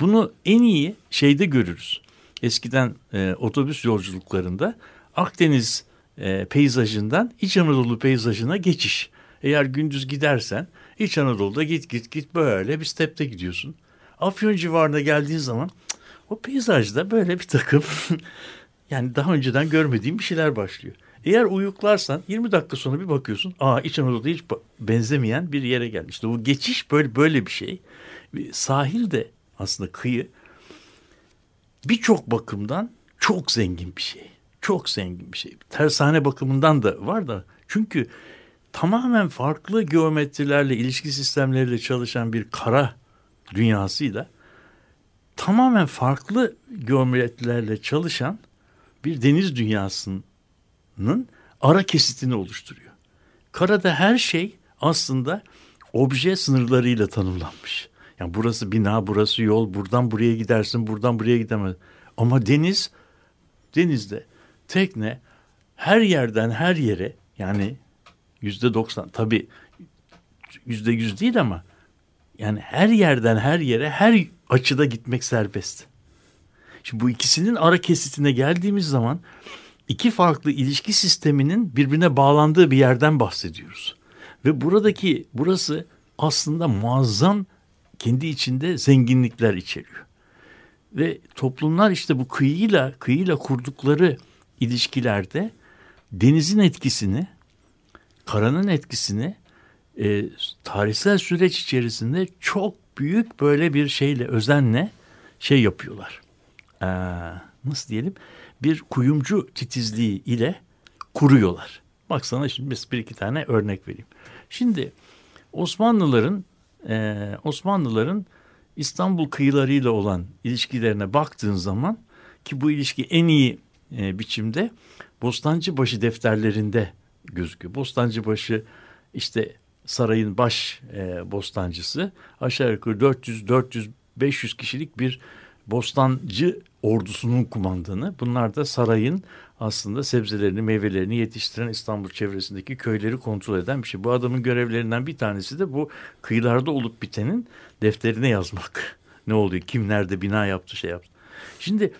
C: Bunu en iyi şeyde görürüz. Eskiden e, otobüs yolculuklarında Akdeniz e, peyzajından İç Anadolu peyzajına geçiş. Eğer gündüz gidersen İç Anadolu'da git git git böyle bir stepte gidiyorsun. Afyon civarına geldiğin zaman o peyzajda böyle bir takım yani daha önceden görmediğim bir şeyler başlıyor. Eğer uyuklarsan 20 dakika sonra bir bakıyorsun. Aa İç Anadolu'da hiç benzemeyen bir yere geldi. İşte bu geçiş böyle böyle bir şey. Sahil de aslında kıyı birçok bakımdan çok zengin bir şey. Çok zengin bir şey. Tersane bakımından da var da çünkü tamamen farklı geometrilerle, ilişki sistemleriyle çalışan bir kara dünyasıyla tamamen farklı geometrilerle çalışan bir deniz dünyasının ara kesitini oluşturuyor. Karada her şey aslında obje sınırlarıyla tanımlanmış. Yani burası bina, burası yol, buradan buraya gidersin, buradan buraya gidemez. Ama deniz, denizde tekne her yerden her yere yani yüzde doksan tabii yüzde yüz değil ama yani her yerden her yere her açıda gitmek serbest. Şimdi bu ikisinin ara kesitine geldiğimiz zaman iki farklı ilişki sisteminin birbirine bağlandığı bir yerden bahsediyoruz. Ve buradaki burası aslında muazzam kendi içinde zenginlikler içeriyor. Ve toplumlar işte bu kıyıyla kıyıyla kurdukları ilişkilerde denizin etkisini, karanın etkisini e, tarihsel süreç içerisinde çok büyük böyle bir şeyle özenle şey yapıyorlar. Ee, nasıl diyelim? Bir kuyumcu titizliği ile kuruyorlar. Bak sana şimdi bir iki tane örnek vereyim. Şimdi Osmanlıların e, Osmanlıların İstanbul kıyılarıyla olan ilişkilerine baktığın zaman ki bu ilişki en iyi e, biçimde Bostancıbaşı defterlerinde gözüküyor. Bostancıbaşı işte sarayın baş e, bostancısı aşağı yukarı 400 400 500 kişilik bir bostancı ordusunun kumandanı. Bunlar da sarayın aslında sebzelerini, meyvelerini yetiştiren İstanbul çevresindeki köyleri kontrol eden bir şey. Bu adamın görevlerinden bir tanesi de bu kıyılarda olup bitenin defterine yazmak. Ne oluyor? Kim nerede bina yaptı, şey yaptı. Şimdi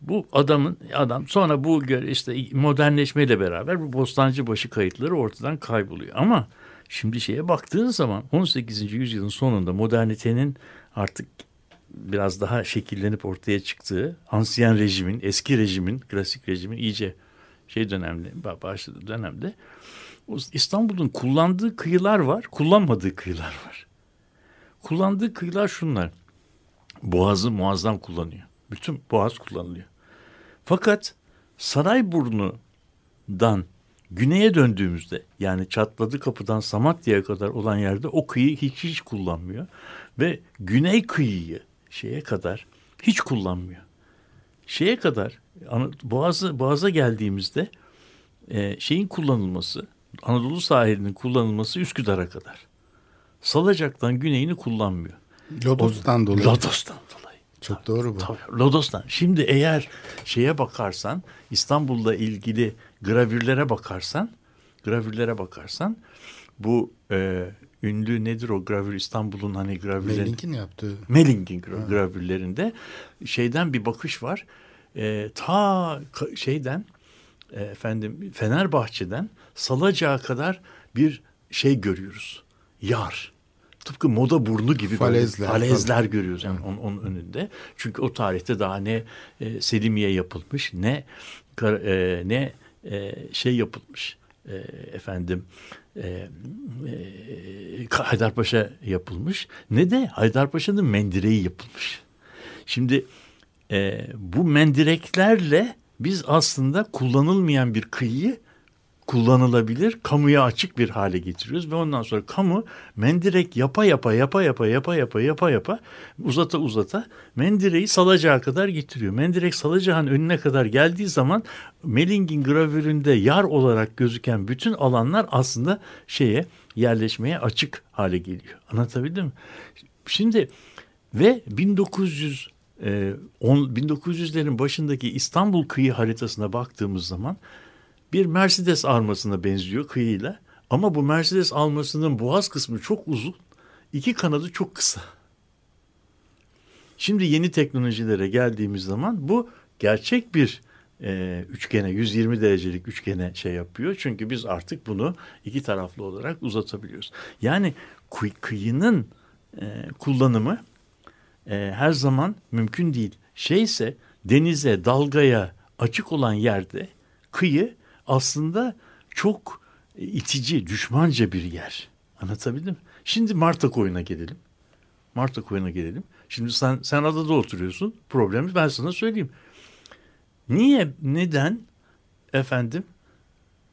C: bu adamın adam sonra bu işte modernleşmeyle beraber bu bostancı başı kayıtları ortadan kayboluyor. Ama şimdi şeye baktığın zaman 18. yüzyılın sonunda modernitenin artık biraz daha şekillenip ortaya çıktığı ansiyen rejimin, eski rejimin, klasik rejimin iyice şey dönemli, başladığı dönemde İstanbul'un kullandığı kıyılar var, kullanmadığı kıyılar var. Kullandığı kıyılar şunlar. Boğazı muazzam kullanıyor. Bütün boğaz kullanılıyor. Fakat Sarayburnu'dan güneye döndüğümüzde yani Çatladı Kapı'dan Samatya'ya kadar olan yerde o kıyı hiç hiç kullanmıyor. Ve güney kıyıyı şeye kadar hiç kullanmıyor. Şeye kadar Boğaz'a Boğaz'a geldiğimizde e, şeyin kullanılması Anadolu sahilinin kullanılması Üsküdar'a kadar. Salacak'tan güneyini kullanmıyor.
B: Lodos'tan dolayı.
C: Lodos'tan dolayı.
B: Çok
C: tabii,
B: doğru bu.
C: Tabii, Lodos'tan. Şimdi eğer şeye bakarsan İstanbul'la ilgili gravürlere bakarsan gravürlere bakarsan bu e, ünlü nedir o gravür İstanbul'un hani gravürleri.
B: Melling'in yaptığı.
C: Melling'in gra- gravürlerinde şeyden bir bakış var. E, ta şeyden e, efendim Fenerbahçe'den Salacak'a kadar bir şey görüyoruz. Yar. Tıpkı moda burnu gibi
B: falezler,
C: falezler görüyoruz yani onun, onun önünde. Çünkü o tarihte daha ne e, Selimiye yapılmış ne e, ne e, şey yapılmış e, efendim e, e, Haydarpaşa yapılmış ne de Haydarpaşa'nın mendireği yapılmış. Şimdi e, bu mendireklerle biz aslında kullanılmayan bir kıyıyı kullanılabilir, kamuya açık bir hale getiriyoruz ve ondan sonra kamu mendirek yapa yapa yapa yapa yapa yapa yapa yapa uzata uzata mendireği salacağa kadar getiriyor. Mendirek salacağın önüne kadar geldiği zaman Melling'in gravüründe yar olarak gözüken bütün alanlar aslında şeye yerleşmeye açık hale geliyor. Anlatabildim mi? Şimdi ve 1900 e, 1900'lerin başındaki İstanbul kıyı haritasına baktığımız zaman bir Mercedes armasına benziyor kıyıyla. Ama bu Mercedes armasının boğaz kısmı çok uzun, iki kanadı çok kısa. Şimdi yeni teknolojilere geldiğimiz zaman bu gerçek bir e, üçgene, 120 derecelik üçgene şey yapıyor. Çünkü biz artık bunu iki taraflı olarak uzatabiliyoruz. Yani kıy, kıyının e, kullanımı e, her zaman mümkün değil. Şeyse denize, dalgaya açık olan yerde kıyı aslında çok itici, düşmanca bir yer. Anlatabildim Şimdi Marta koyuna gelelim. Marta koyuna gelelim. Şimdi sen sen adada oturuyorsun. Problemi ben sana söyleyeyim. Niye, neden efendim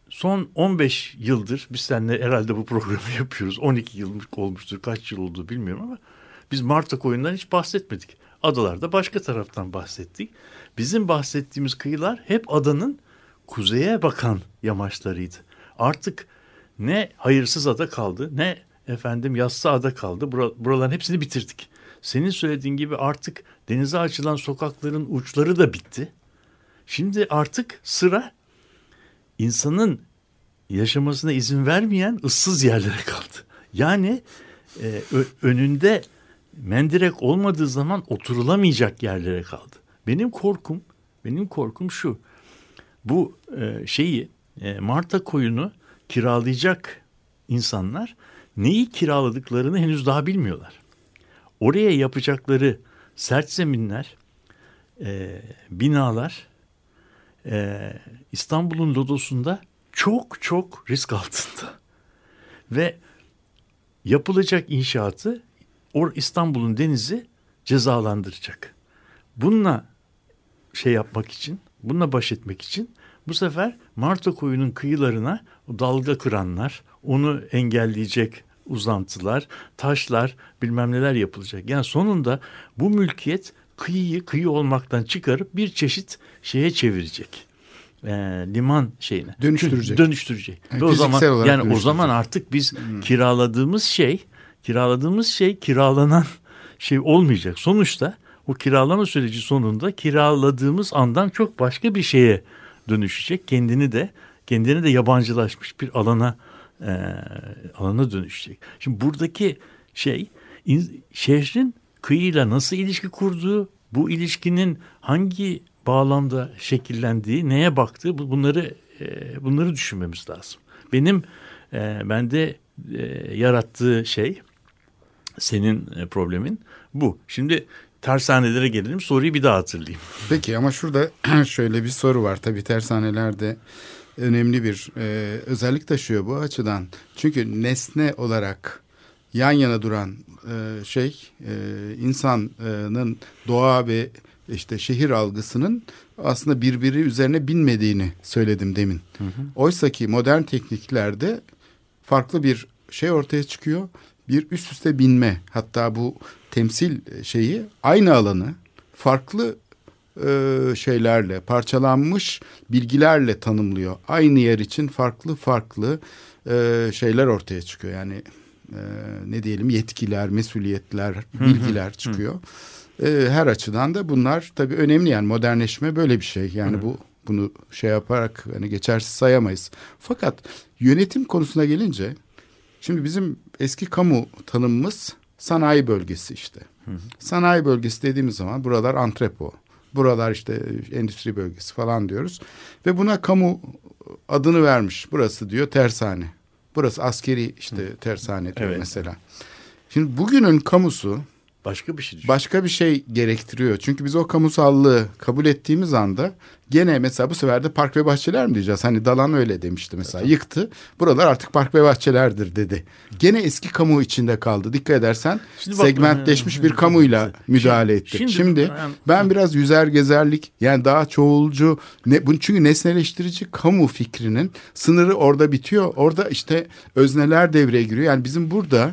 C: son 15 yıldır biz seninle herhalde bu programı yapıyoruz. 12 yıl olmuştur. Kaç yıl oldu bilmiyorum ama biz Marta koyundan hiç bahsetmedik. Adalarda başka taraftan bahsettik. Bizim bahsettiğimiz kıyılar hep adanın kuzeye bakan yamaçlarıydı. Artık ne hayırsız ada kaldı ne efendim yassı ada kaldı. buraların hepsini bitirdik. Senin söylediğin gibi artık denize açılan sokakların uçları da bitti. Şimdi artık sıra insanın yaşamasına izin vermeyen ıssız yerlere kaldı. Yani e, önünde mendirek olmadığı zaman oturulamayacak yerlere kaldı. Benim korkum, benim korkum şu. Bu e, şeyi e, Marta koyunu kiralayacak insanlar neyi kiraladıklarını henüz daha bilmiyorlar. Oraya yapacakları sert zeminler, e, binalar e, İstanbul'un lodosunda çok çok risk altında. Ve yapılacak inşaatı or İstanbul'un denizi cezalandıracak. Bununla şey yapmak için, bununla baş etmek için bu sefer Marta koyunun kıyılarına dalga kıranlar, onu engelleyecek uzantılar, taşlar, bilmem neler yapılacak. Yani sonunda bu mülkiyet kıyıyı kıyı olmaktan çıkarıp bir çeşit şeye çevirecek. Ee, liman şeyine
B: Dönüştürecek.
C: dönüştürecek.
B: Yani
C: Ve o zaman yani o zaman artık biz kiraladığımız şey kiraladığımız şey kiralanan şey olmayacak. Sonuçta o kiralama süreci sonunda kiraladığımız andan çok başka bir şeye dönüşecek. Kendini de kendini de yabancılaşmış bir alana e, alana dönüşecek. Şimdi buradaki şey in- şehrin kıyıyla nasıl ilişki kurduğu, bu ilişkinin hangi bağlamda şekillendiği, neye baktığı bu- bunları e, bunları düşünmemiz lazım. Benim e, bende e, yarattığı şey senin e, problemin bu. Şimdi tersanelere gelelim. Soruyu bir daha hatırlayayım.
B: Peki ama şurada şöyle bir soru var. Tabii tersanelerde önemli bir e, özellik taşıyor bu açıdan. Çünkü nesne olarak yan yana duran e, şey e, insanın doğa ve işte şehir algısının aslında birbiri üzerine binmediğini söyledim demin. Oysa ki modern tekniklerde farklı bir şey ortaya çıkıyor. Bir üst üste binme hatta bu temsil şeyi aynı alanı farklı e, şeylerle parçalanmış bilgilerle tanımlıyor. Aynı yer için farklı farklı e, şeyler ortaya çıkıyor. Yani e, ne diyelim yetkiler, mesuliyetler, bilgiler çıkıyor. Her açıdan da bunlar tabii önemli yani modernleşme böyle bir şey. Yani bu bunu şey yaparak hani geçersiz sayamayız. Fakat yönetim konusuna gelince şimdi bizim eski kamu tanımımız sanayi bölgesi işte. Sanayi bölgesi dediğimiz zaman buralar antrepo. Buralar işte endüstri bölgesi falan diyoruz. Ve buna kamu adını vermiş. Burası diyor tersane. Burası askeri işte tersane diyor
C: Evet.
B: mesela. Şimdi bugünün kamusu
C: Başka bir şey düşün.
B: başka bir şey gerektiriyor. Çünkü biz o kamusallığı kabul ettiğimiz anda gene mesela bu sefer de park ve bahçeler mi diyeceğiz? Hani Dalan öyle demişti mesela yıktı. Buralar artık park ve bahçelerdir dedi. Gene eski kamu içinde kaldı. Dikkat edersen
C: Şimdi bak-
B: segmentleşmiş bir kamuyla müdahale ettik.
C: şimdi-
B: Şimdi,
C: yani-
B: ben biraz yüzer gezerlik yani daha çoğulcu ne, çünkü nesneleştirici kamu fikrinin sınırı orada bitiyor. Orada işte özneler devreye giriyor. Yani bizim burada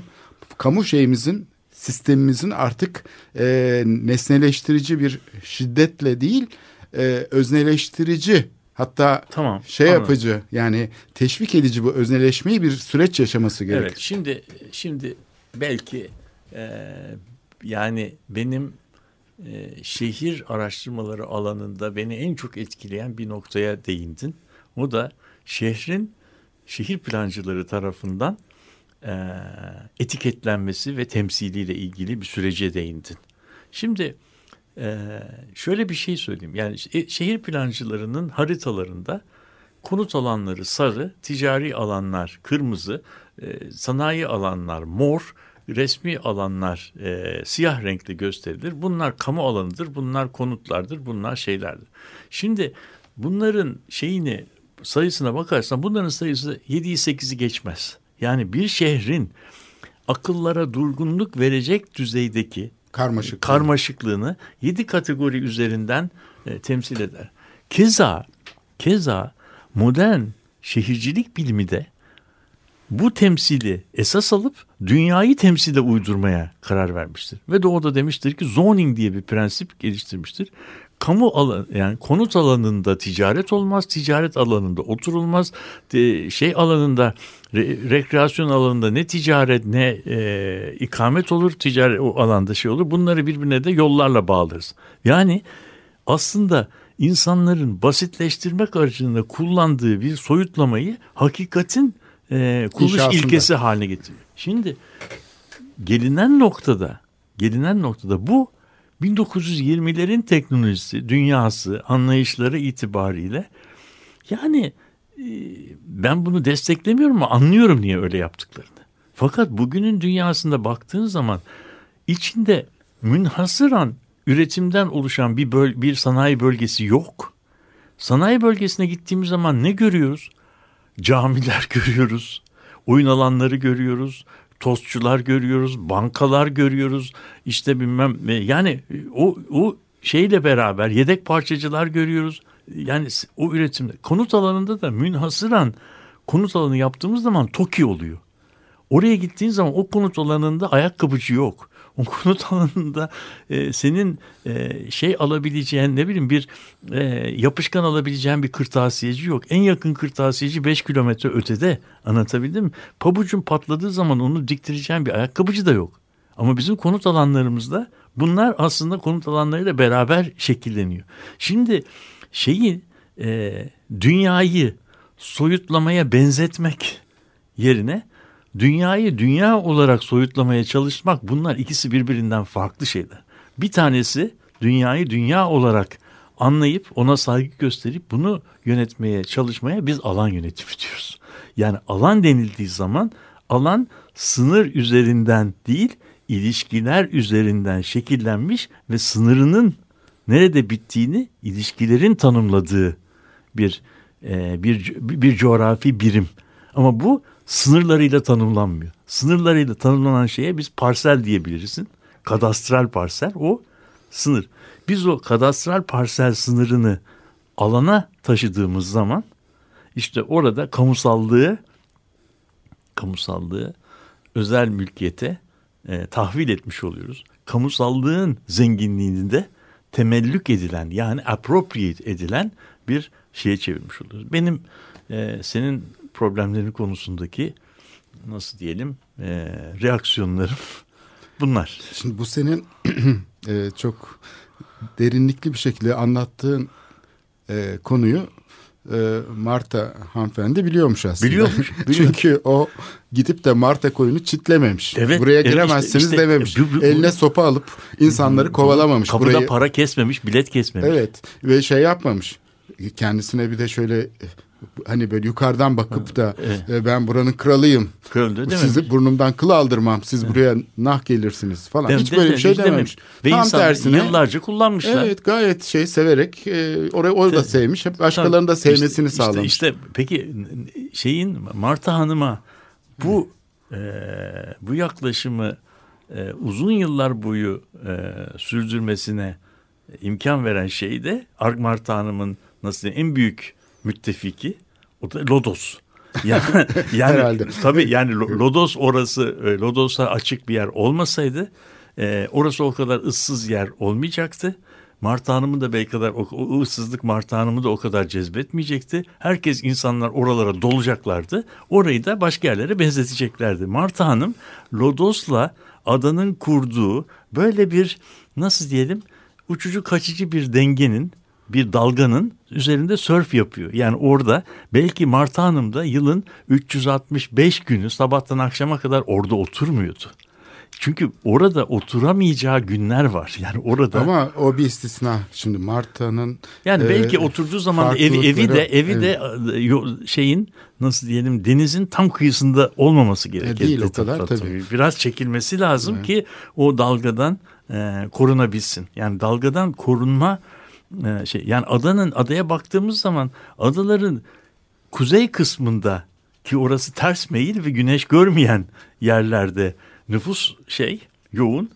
B: kamu şeyimizin sistemimizin artık e, nesneleştirici bir şiddetle değil e, özneleştirici hatta
C: Tamam,
B: şey
C: anladım.
B: yapıcı yani teşvik edici bu özneleşmeyi bir süreç yaşaması gerekiyor.
C: Evet şimdi şimdi belki e, yani benim e, şehir araştırmaları alanında beni en çok etkileyen bir noktaya değindin. O da şehrin şehir plancıları tarafından e, etiketlenmesi ve temsiliyle ilgili bir sürece değindin. Şimdi e, şöyle bir şey söyleyeyim. Yani şe- şehir plancılarının haritalarında konut alanları sarı, ticari alanlar kırmızı, e, sanayi alanlar mor, resmi alanlar e, siyah renkli gösterilir. Bunlar kamu alanıdır, bunlar konutlardır, bunlar şeylerdir. Şimdi bunların şeyini sayısına bakarsan bunların sayısı 7'yi 8'i geçmez. Yani bir şehrin akıllara durgunluk verecek düzeydeki
B: Karmaşık.
C: karmaşıklığını yedi kategori üzerinden e, temsil eder. Keza keza modern şehircilik bilimi de bu temsili esas alıp dünyayı temsile uydurmaya karar vermiştir. Ve de o da demiştir ki zoning diye bir prensip geliştirmiştir. Kamu alanı yani konut alanında ticaret olmaz, ticaret alanında oturulmaz, de, şey alanında re- rekreasyon alanında ne ticaret ne e, ikamet olur, ticaret o alanda şey olur. Bunları birbirine de yollarla bağlarız. Yani aslında insanların basitleştirmek aracılığında kullandığı bir soyutlamayı hakikatin e, kuruluş
B: İnşasında.
C: ilkesi haline getiriyor. Şimdi gelinen noktada gelinen noktada bu 1920'lerin teknolojisi, dünyası, anlayışları itibariyle yani e, ben bunu desteklemiyorum ama anlıyorum niye öyle yaptıklarını. Fakat bugünün dünyasında baktığın zaman içinde münhasıran üretimden oluşan bir böl- bir sanayi bölgesi yok. Sanayi bölgesine gittiğimiz zaman ne görüyoruz? Camiler görüyoruz, oyun alanları görüyoruz, tostçular görüyoruz, bankalar görüyoruz. İşte bilmem yani o o şeyle beraber yedek parçacılar görüyoruz. Yani o üretimde konut alanında da münhasıran konut alanı yaptığımız zaman TOKİ oluyor. Oraya gittiğin zaman o konut alanında ayakkabıcı yok. Konut alanında e, senin e, şey alabileceğin ne bileyim bir e, yapışkan alabileceğin bir kırtasiyeci yok. En yakın kırtasiyeci 5 kilometre ötede anlatabildim mi? Pabucun patladığı zaman onu diktireceğin bir ayakkabıcı da yok. Ama bizim konut alanlarımızda bunlar aslında konut alanlarıyla beraber şekilleniyor. Şimdi şeyi e, dünyayı soyutlamaya benzetmek yerine dünyayı dünya olarak soyutlamaya çalışmak bunlar ikisi birbirinden farklı şeyler. Bir tanesi dünyayı dünya olarak anlayıp ona saygı gösterip bunu yönetmeye çalışmaya biz alan yönetimi diyoruz. Yani alan denildiği zaman alan sınır üzerinden değil ilişkiler üzerinden şekillenmiş ve sınırının nerede bittiğini ilişkilerin tanımladığı bir e, bir bir coğrafi birim. Ama bu sınırlarıyla tanımlanmıyor. Sınırlarıyla tanımlanan şeye biz parsel diyebilirsin. Kadastral parsel o sınır. Biz o kadastral parsel sınırını alana taşıdığımız zaman işte orada kamusallığı kamusallığı özel mülkiyete e, tahvil etmiş oluyoruz. Kamusallığın zenginliğini de temellük edilen yani appropriate edilen bir şeye çevirmiş oluyoruz. Benim e, senin problemlerin konusundaki nasıl diyelim e, reaksiyonlarım bunlar.
B: Şimdi bu senin e, çok derinlikli bir şekilde anlattığın e, konuyu e, Marta hanımefendi biliyormuş aslında.
C: Biliyormuş,
B: Çünkü o gidip de Marta koyunu çitlememiş.
C: Evet,
B: Buraya
C: evet,
B: giremezsiniz
C: işte- işte
B: dememiş.
C: bu- bu-
B: Eline sopa alıp insanları kovalamamış.
C: Kapıda
B: Burayı,
C: para kesmemiş, bilet kesmemiş.
B: Evet ve şey yapmamış. Kendisine bir de şöyle hani böyle yukarıdan bakıp da e, ben buranın kralıyım.
C: Kralı dememiş.
B: Sizi burnumdan kıl aldırmam. Siz buraya nah gelirsiniz falan.
C: Dem-
B: Hiç böyle bir şey
C: hiç
B: dememiş.
C: Ve
B: Tam tersine
C: yıllarca kullanmışlar.
B: Evet gayet şey severek e, orayı o da sevmiş. Hep başkalarının da sevmesini
C: işte,
B: sağlamış.
C: İşte, peki şeyin Marta Hanım'a bu e, bu yaklaşımı e, uzun yıllar boyu e, sürdürmesine imkan veren şey de Ark Marta Hanım'ın nasıl diyeyim, en büyük müttefiki o da Lodos. Yani, yani
B: Herhalde.
C: tabii yani Lo- Lodos orası e, Lodos'a açık bir yer olmasaydı e, orası o kadar ıssız yer olmayacaktı. Marta Hanım'ı da belki kadar o, o ıssızlık Marta Hanım'ı da o kadar cezbetmeyecekti. Herkes insanlar oralara dolacaklardı. Orayı da başka yerlere benzeteceklerdi. Marta Hanım Lodos'la adanın kurduğu böyle bir nasıl diyelim uçucu kaçıcı bir dengenin bir dalganın üzerinde sörf yapıyor. Yani orada belki Marta Hanım da yılın 365 günü sabahtan akşama kadar orada oturmuyordu. Çünkü orada oturamayacağı günler var. Yani orada
B: Ama o bir istisna. Şimdi Marta'nın
C: yani
B: e,
C: belki oturduğu zaman evi, evi de evi de e, şeyin nasıl diyelim denizin tam kıyısında olmaması gerekir.
B: değil o kadar tabii.
C: Biraz çekilmesi lazım ki o dalgadan e, korunabilsin. Yani dalgadan korunma e, şey yani adanın adaya baktığımız zaman adaların kuzey kısmında ki orası ters meyil ve güneş görmeyen yerlerde nüfus şey yoğun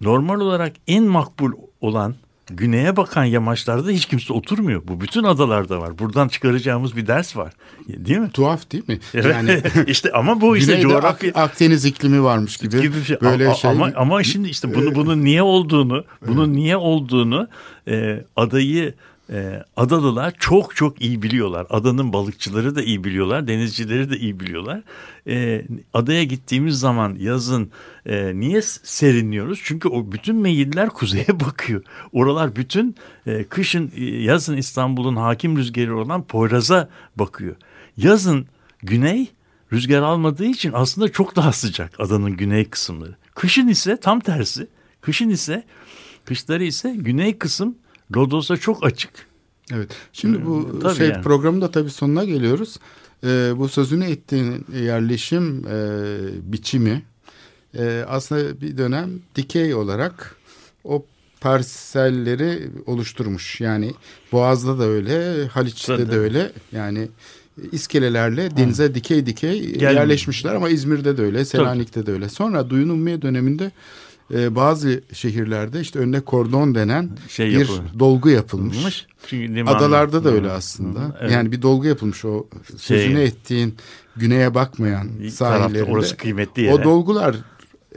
C: normal olarak en makbul olan güneye bakan yamaçlarda hiç kimse oturmuyor. Bu bütün adalarda var. Buradan çıkaracağımız bir ders var. Değil mi?
B: tuhaf değil mi?
C: Evet.
B: Yani
C: işte ama bu işte
B: Güneyde
C: coğrafya
B: Ak- Akdeniz iklimi varmış gibi.
C: gibi bir şey.
B: Böyle
C: A- a-
B: şey.
C: ama ama şimdi işte bunu bunun niye olduğunu, bunun niye olduğunu e, adayı e, Adalılar çok çok iyi biliyorlar. Adanın balıkçıları da iyi biliyorlar, denizcileri de iyi biliyorlar. E, adaya gittiğimiz zaman yazın e, niye serinliyoruz? Çünkü o bütün meyiller kuzeye bakıyor. Oralar bütün e, kışın e, yazın İstanbul'un hakim rüzgarı olan Poyraz'a bakıyor. Yazın güney rüzgar almadığı için aslında çok daha sıcak adanın güney kısımları. Kışın ise tam tersi. Kışın ise kışları ise güney kısım Rodos'a çok açık.
B: Evet. Şimdi bu
C: tabii
B: şey
C: yani.
B: programın da tabii sonuna geliyoruz. Ee, bu sözünü ettiğin yerleşim e, biçimi e, aslında bir dönem dikey olarak o parselleri oluşturmuş. Yani Boğaz'da da öyle, Haliç'te
C: Tabii.
B: de öyle. Yani iskelelerle denize dikey dikey yerleşmişler ama İzmir'de de öyle, Selanik'te de öyle. Sonra Duyun Ummiye döneminde e, bazı şehirlerde işte önüne kordon denen
C: Şey
B: bir
C: yapılmış.
B: dolgu yapılmış.
C: Çünkü
B: Adalarda da öyle aslında.
C: Evet.
B: Yani bir dolgu yapılmış o sözünü
C: Şey-
B: ettiğin güneye bakmayan sahillerinde.
C: orası kıymetli yere.
B: O dolgular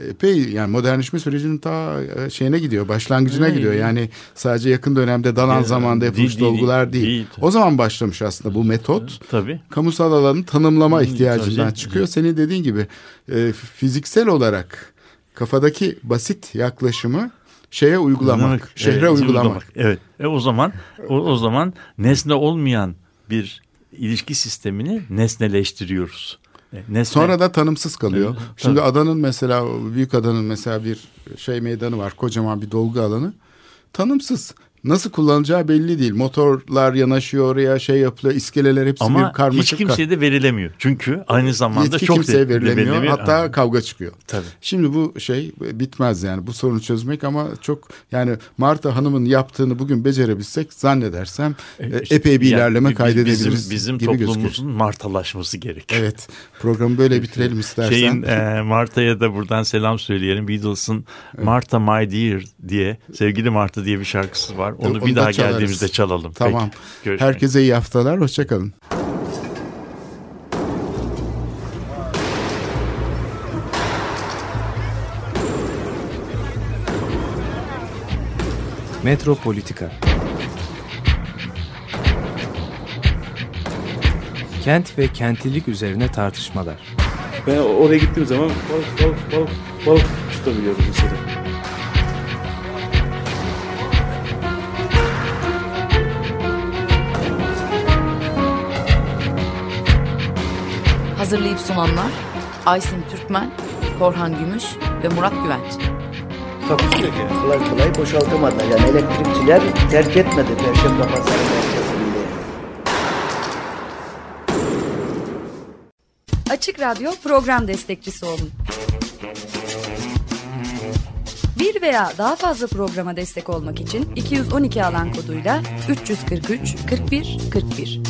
B: epey yani modernleşme sürecinin ta e, şeyine gidiyor, başlangıcına
C: Evet.
B: gidiyor. Yani sadece yakın dönemde Danan
C: Ee,
B: zamanında yapılmış
C: değil, değil,
B: dolgular değil.
C: değil.
B: O zaman başlamış aslında bu metot.
C: Tabii.
B: Kamusal alanı tanımlama ihtiyacından
C: tabii.
B: çıkıyor. Senin dediğin gibi e, fiziksel olarak kafadaki basit yaklaşımı şeye uygulamak, şehre
C: Evet,
B: uygulamak.
C: Evet. E o zaman o, o zaman nesne olmayan bir ilişki sistemini nesneleştiriyoruz. E, Nesne,
B: Sonra da tanımsız kalıyor.
C: Evet,
B: Şimdi
C: tabii.
B: adanın mesela büyük adanın mesela bir şey meydanı var. Kocaman bir dolgu alanı. Tanımsız. Nasıl kullanacağı belli değil. Motorlar yanaşıyor oraya şey yapılıyor. iskeleler hepsi
C: ama
B: bir karmaşık.
C: hiç kimseye de verilemiyor. Çünkü aynı zamanda
B: Yetki
C: çok
B: kimseye
C: de-
B: verilemiyor. Hatta
C: Ha,
B: kavga çıkıyor.
C: Tabii.
B: Şimdi bu şey bitmez yani bu sorunu çözmek ama çok yani Marta Hanım'ın yaptığını bugün becerebilsek zannedersem e,
C: işte
B: epey bir
C: yani
B: ilerleme
C: bi-
B: kaydedebiliriz
C: Bizim, bizim
B: gibi gözüküyor.
C: toplumumuzun martalaşması gerek.
B: Evet programı böyle bitirelim istersen.
C: Şeyin e, Marta'ya da buradan selam söyleyelim. Beatles'ın Marta My Dear diye sevgili Marta diye bir şarkısı var. Onu,
B: Onu
C: bir
B: da
C: daha
B: çalarız.
C: geldiğimizde çalalım.
B: Tamam.
C: Peki, görüşmek
B: Herkese iyi haftalar. Hoşçakalın.
E: Metropolitika Kent ve kentlilik üzerine tartışmalar.
F: Ben oraya gittiğim zaman balık balık balık balık tutabiliyordum mesela.
G: Hazırlayıp sunanlar Aysin Türkmen, Korhan Gümüş ve Murat Güvenç.
F: Takusuyor ki.
A: Kolay kolay boşaltamadılar. Yani elektrikçiler terk etmedi Perşembe Pazarı merkezinde.
H: Açık Radyo program destekçisi olun. Bir veya daha fazla programa destek olmak için 212 alan koduyla 343 41 41